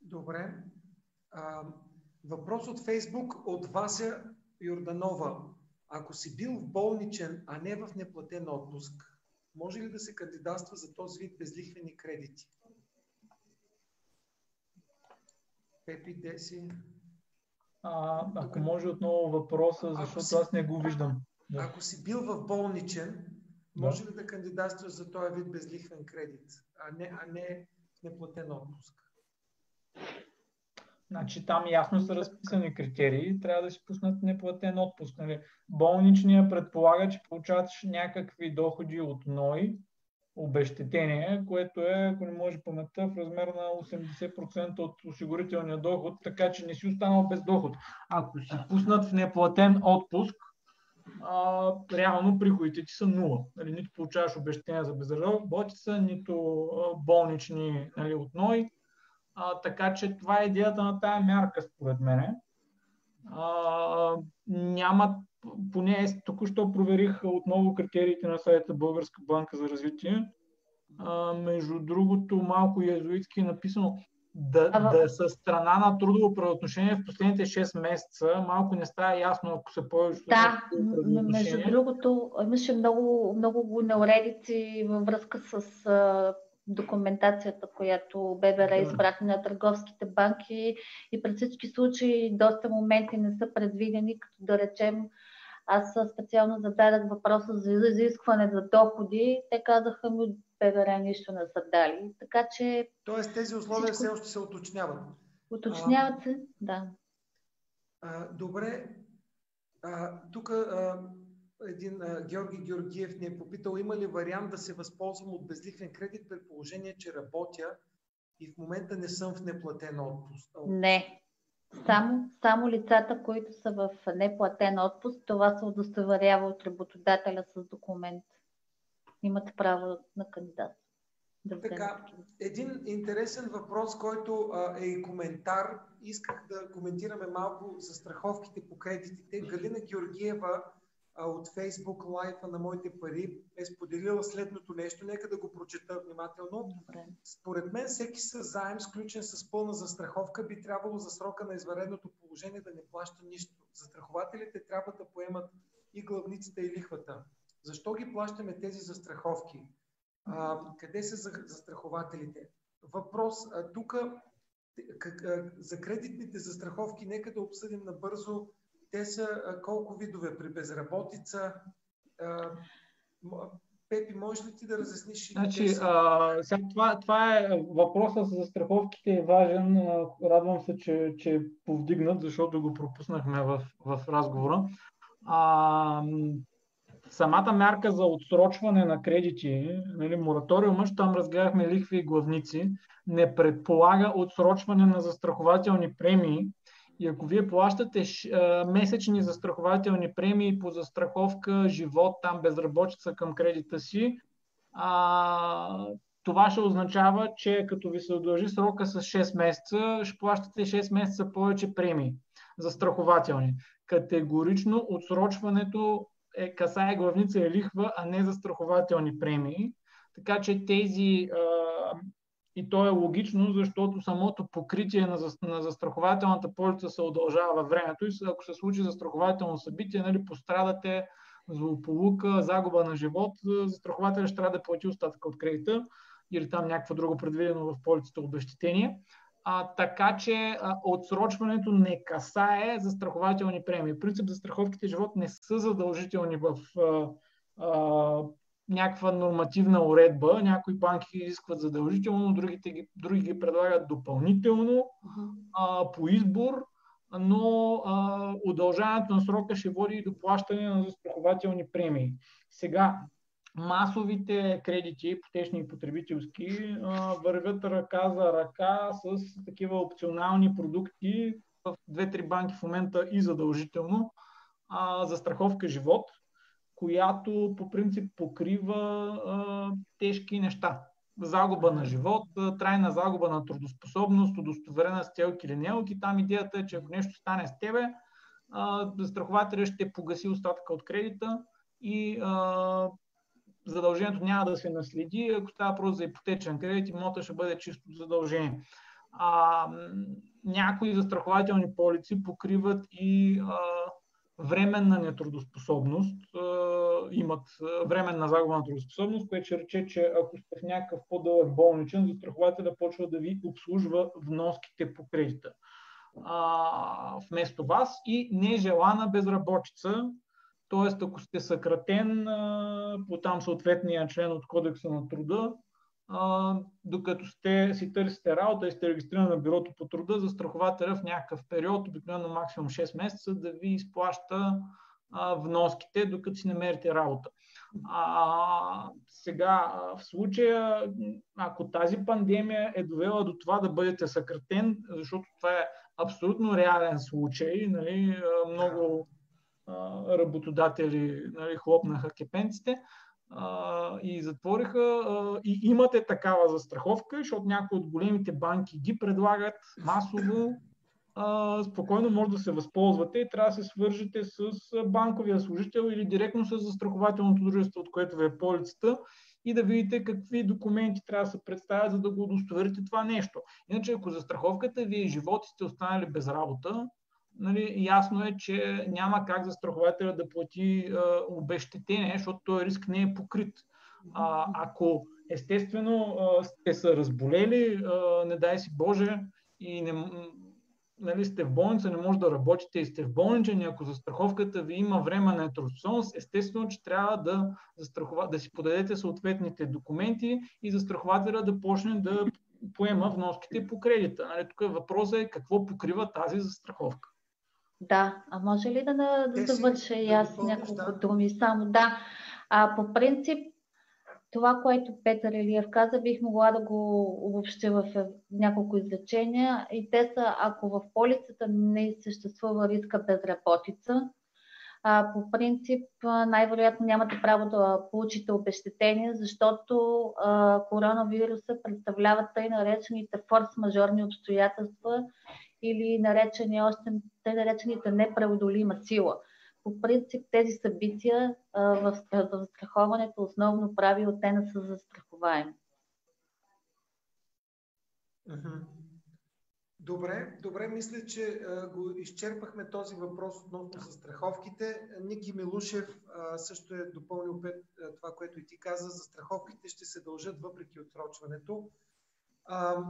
Добре. А, въпрос от Фейсбук от Вася Йорданова. Ако си бил в болничен, а не в неплатен отпуск, може ли да се кандидатства за този вид безлихвени кредити? Пепи, Деси. А, ако може отново въпроса, защото си, аз не го виждам. Да. Ако си бил в болничен, може да. ли да кандидатстваш за този вид безлихвен кредит, а не, а не неплатен отпуск? Значи там ясно са разписани критерии, трябва да си пуснат неплатен отпуск. Нали? Болничния предполага, че получаваш някакви доходи от НОИ, обещетение, което е, ако не може паметта, в размер на 80% от осигурителния доход, така че не си останал без доход. Ако си пуснат в неплатен отпуск, а, реално приходите ти са нула. Нали, нито получаваш обещетения за безработица, нито болнични нали, от НОИ. А, така че това е идеята на тая мярка, според мен. А, няма, поне току-що проверих отново критериите на сайта Българска банка за развитие. А, между другото, малко езуитски е написано да, а, да са страна на трудово правоотношение в последните 6 месеца. Малко не става ясно, ако се повече. Да, между другото, имаше много, много неуредици във връзка с документацията, която ББР изпрати на търговските банки и при всички случаи доста моменти не са предвидени, като да речем аз специално зададах въпроса за изискване за доходи. Те казаха ми, ББР нищо не са дали. Така че... Тоест тези условия все още се уточняват. Уточняват се, да. А, добре. Тук един а, Георги Георгиев ни е попитал, има ли вариант да се възползвам от безлихвен кредит при положение, че работя и в момента не съм в неплатен отпуск? Не. Само, само лицата, които са в неплатен отпуск, това се удостоверява от работодателя с документ. Имат право на кандидат. Да така, един интересен въпрос, който а, е и коментар. Исках да коментираме малко за страховките по кредитите. Галина Георгиева от Facebook Live на моите пари е споделила следното нещо. Нека да го прочета внимателно. Добре. Според мен всеки с заем, сключен с пълна застраховка, би трябвало за срока на извареното положение да не плаща нищо. Застрахователите трябва да поемат и главницата и лихвата. Защо ги плащаме тези застраховки? А, къде са застрахователите? Въпрос. Тук за кредитните застраховки нека да обсъдим набързо те са колко видове при безработица. Пепи, можеш ли ти да разясниш? Значи, а, сега, това, това е въпросът за страховките е важен. Радвам се, че, че е повдигнат, защото го пропуснахме в, в разговора. А, самата мярка за отсрочване на кредити, нали, мораториума, там разгледахме лихви и главници, не предполага отсрочване на застрахователни премии, и ако вие плащате месечни застрахователни премии по застраховка, живот, там безработица към кредита си, а, това ще означава, че като ви се удължи срока с 6 месеца, ще плащате 6 месеца повече премии застрахователни. Категорично отсрочването е, касае главница и лихва, а не застрахователни премии. Така че тези а, и то е логично, защото самото покритие на, на застрахователната полица се удължава във времето и ако се случи застрахователно събитие, нали, пострадате злополука, загуба на живот, застрахователят ще трябва да плати остатъка от кредита или там някакво друго предвидено в полицата обещетение. А, така че а, отсрочването не касае застрахователни премии. Принцип за страховките живот не са задължителни в а, а, някаква нормативна уредба. Някои банки изискват задължително, другите ги, други ги предлагат допълнително а, по избор, но а, удължаването на срока ще води и до плащане на застрахователни премии. Сега, масовите кредити, ипотечни и потребителски, а, вървят ръка за ръка с такива опционални продукти в две-три банки в момента и задължително а, за страховка живот, която по принцип покрива а, тежки неща. загуба на живот, трайна загуба на трудоспособност, удостоверена с телки или неелки. Там идеята е, че ако нещо стане с тебе, застрахователя ще погаси остатъка от кредита и а, задължението няма да се наследи. Ако става просто за ипотечен кредит, имота ще бъде чисто задължение. А, някои застрахователни полици покриват и а, временна нетрудоспособност, имат временна загуба на трудоспособност, което ще рече, че ако сте в някакъв по-дълъг болничен, застрахователя почва да ви обслужва вноските по кредита. Вместо вас и нежелана безработица, т.е. ако сте съкратен по там съответния член от Кодекса на труда, а, докато сте, си търсите работа и сте регистрирани на бюрото по труда, застрахователя в някакъв период, обикновено максимум 6 месеца, да ви изплаща а, вноските, докато си намерите работа. А, сега, в случая, ако тази пандемия е довела до това да бъдете съкратен, защото това е абсолютно реален случай, нали, много работодатели нали, хлопнаха кепенците, и затвориха. А, и имате такава застраховка, защото някои от големите банки ги предлагат масово. А, спокойно може да се възползвате и трябва да се свържете с банковия служител или директно с застрахователното дружество, от което ви е полицата и да видите какви документи трябва да се представят, за да го удостоверите това нещо. Иначе, ако застраховката ви е живот и сте останали без работа, нали, ясно е, че няма как застрахователя да плати а, обещетение, защото този риск не е покрит. А, ако естествено а, сте се разболели, а, не дай си Боже, и не, нали, сте в болница, не може да работите и сте в болничен, ако застраховката ви има време на етросонс, естествено, че трябва да, застрахова, да си подадете съответните документи и застрахователя да почне да поема вноските по кредита. Нали, тук въпросът е какво покрива тази застраховка. Да, а може ли да, да, да завърша и аз няколко да. думи? Само да. А, по принцип, това, което Петър Илиев каза, бих могла да го обобщя в няколко изречения. И те са, ако в полицата не съществува риска безработица, а, по принцип най-вероятно нямате право да получите обещетение, защото а, коронавируса представлява тъй наречените форс-мажорни обстоятелства или наречени още, те наречените непреодолима сила. По принцип тези събития а, в, в застраховането основно прави те не са застраховаеми. Добре, добре, мисля, че а, го изчерпахме този въпрос относно застраховките. Ники Милушев а, също е допълнил пет, а, това, което и ти каза. Застраховките ще се дължат въпреки отсрочването. А,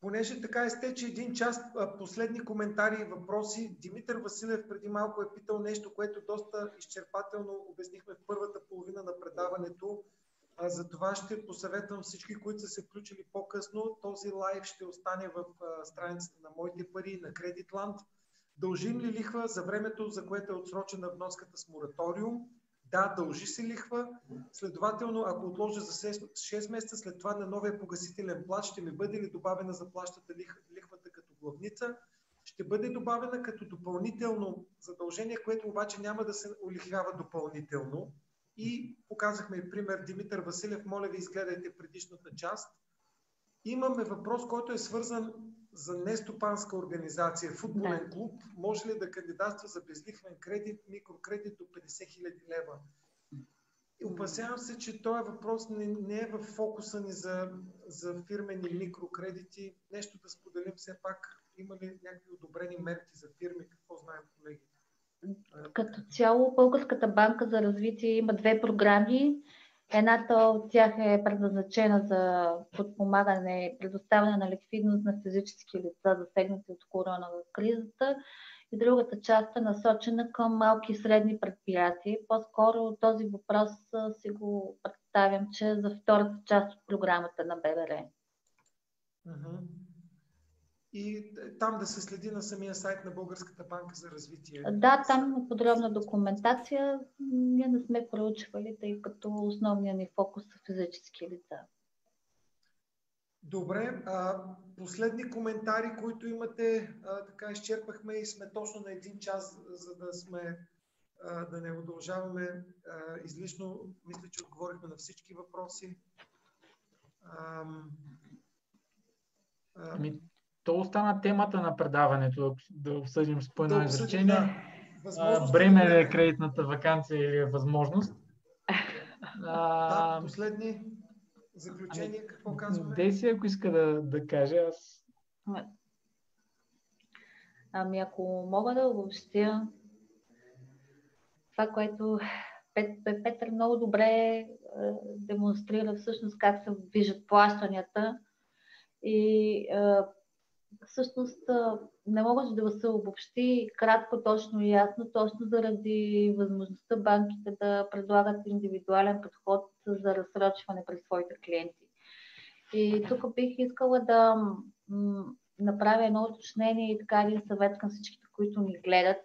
понеже така изтече един час последни коментари и въпроси. Димитър Василев преди малко е питал нещо, което доста изчерпателно обяснихме в първата половина на предаването. За това ще посъветвам всички, които са се включили по-късно. Този лайв ще остане в страницата на Моите пари на Кредитланд. Дължим ли лихва за времето, за което е отсрочена вноската с мораториум? Да, дължи се лихва. Следователно, ако отложа за 6 месеца, след това на новия погасителен плат ще ми бъде ли добавена заплащата лихвата като главница? Ще бъде добавена като допълнително задължение, което обаче няма да се улихвява допълнително. И показахме пример Димитър Василев. Моля ви, изгледайте предишната част. Имаме въпрос, който е свързан за нестопанска организация, футболен да. клуб, може ли да кандидатства за безлихвен кредит, микрокредит до 50 000 лева? И опасявам се, че този въпрос не, не е в фокуса ни за, за фирмени микрокредити. Нещо да споделим все пак. Има ли някакви одобрени мерки за фирми? Какво знаем, колеги? Като цяло Българската банка за развитие има две програми. Едната от тях е предназначена за подпомагане и предоставяне на ликвидност на физически лица, засегнати от корона кризата. И другата част е насочена към малки и средни предприятия. По-скоро този въпрос си го представям, че е за втората част от програмата на ББР и там да се следи на самия сайт на Българската банка за развитие. Да, там има подробна документация. Ние не сме проучвали, тъй като основният ни фокус са физически лица. Добре, а, последни коментари, които имате, а, така изчерпахме и сме точно на един час, за да сме а, да не удължаваме а, излишно. Мисля, че отговорихме на всички въпроси. Ам, Ами, то остана темата на предаването, да обсъдим с по едно Да изречение. да. Бреме ли е кредитната вакансия или е възможност? Да, последни заключения, какво казваме? Деси, ако иска да, да каже, аз Ами ако мога да обобщя това, което Пет, Пет- Петър много добре е, демонстрира всъщност как се движат плащанията и е, всъщност не може да се обобщи кратко, точно и ясно, точно заради възможността банките да предлагат индивидуален подход за разсрочване през своите клиенти. И тук бих искала да направя едно уточнение и така един съвет към всичките, които ни гледат.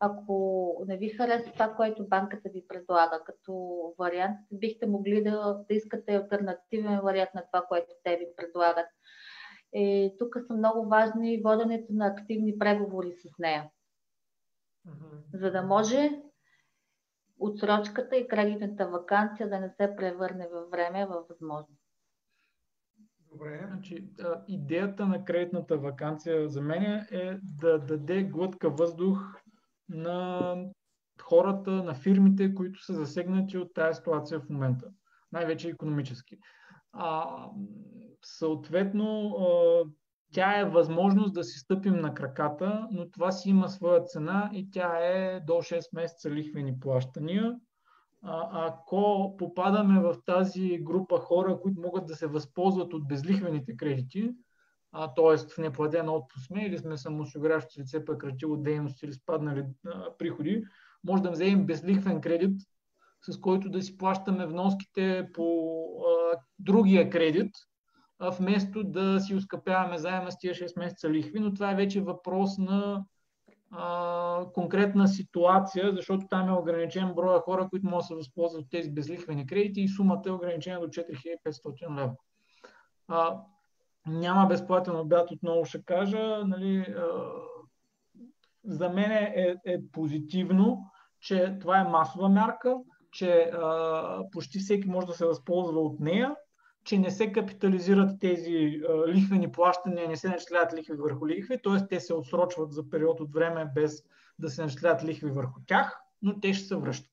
Ако не ви харесва това, което банката ви предлага като вариант, бихте могли да, да искате альтернативен вариант на това, което те ви предлагат. И тук са много важни воденето на активни преговори с нея, за да може отсрочката и кредитната вакансия да не се превърне във време във възможност. Добре. Значи, а, идеята на кредитната вакансия за мен е да даде глътка въздух на хората, на фирмите, които са засегнати от тази ситуация в момента. Най-вече економически. А, съответно, тя е възможност да си стъпим на краката, но това си има своя цена и тя е до 6 месеца лихвени плащания. А, ако попадаме в тази група хора, които могат да се възползват от безлихвените кредити, а, т.е. в неплатен отпуск сме или сме самоосигуряващи лице, прекратило дейност или спаднали а, приходи, може да вземем безлихвен кредит, с който да си плащаме вноските по а, другия кредит, вместо да си ускъпяваме заема с тия 6 месеца лихви, но това е вече въпрос на а, конкретна ситуация, защото там е ограничен броя хора, които могат да се възползват от тези безлихвени кредити и сумата е ограничена до 4500 лева. А, няма безплатен обяд, отново ще кажа. Нали, а, за мен е, е позитивно, че това е масова мярка, че а, почти всеки може да се възползва от нея, че не се капитализират тези а, лихвени плащания, не се начисляват лихви върху лихви, т.е. те се отсрочват за период от време без да се начисляват лихви върху тях, но те ще се връщат.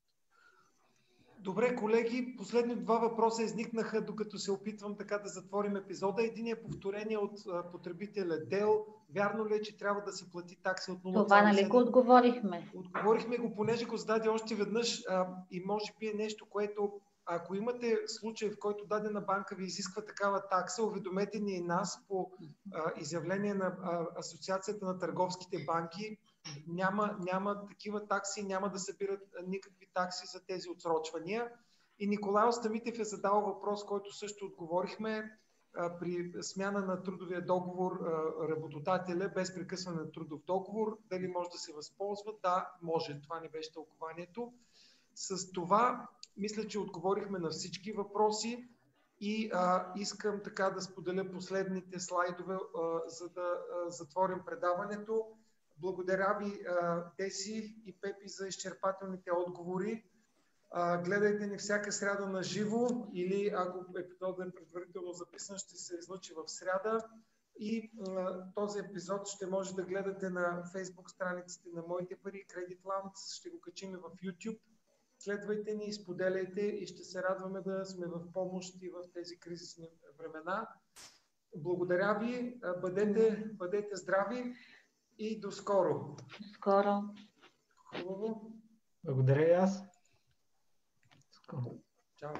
Добре, колеги, последни два въпроса изникнаха, докато се опитвам така да затворим епизода. Един е повторение от потребителя Дел. Вярно ли е, че трябва да се плати такса от 0,7? Това нали го отговорихме? Отговорихме го, понеже го зададе още веднъж а, и може би е нещо, което ако имате случай, в който дадена банка ви изисква такава такса, уведомете ни и нас по а, изявление на а, Асоциацията на търговските банки. Няма, няма такива такси, няма да събират никакви такси за тези отсрочвания. И Николай Остамитев е задал въпрос, който също отговорихме а, при смяна на трудовия договор а, работодателя без прекъсване на трудов договор. Дали може да се възползва? Да, може. Това не беше тълкованието. С това мисля, че отговорихме на всички въпроси и а, искам така да споделя последните слайдове, а, за да а, затворим предаването. Благодаря ви, а, Деси и Пепи, за изчерпателните отговори. А, гледайте ни всяка сряда на живо или ако епизодът е предварително записан, ще се излъчи в сряда. И а, този епизод ще може да гледате на Facebook страниците на Моите пари, Creditland. Ще го качим в YouTube. Следвайте ни, споделяйте и ще се радваме да сме в помощ и в тези кризисни времена. Благодаря ви, бъдете, бъдете здрави и до скоро. Скоро. Хубаво. Благодаря и аз. Скоро. Чао.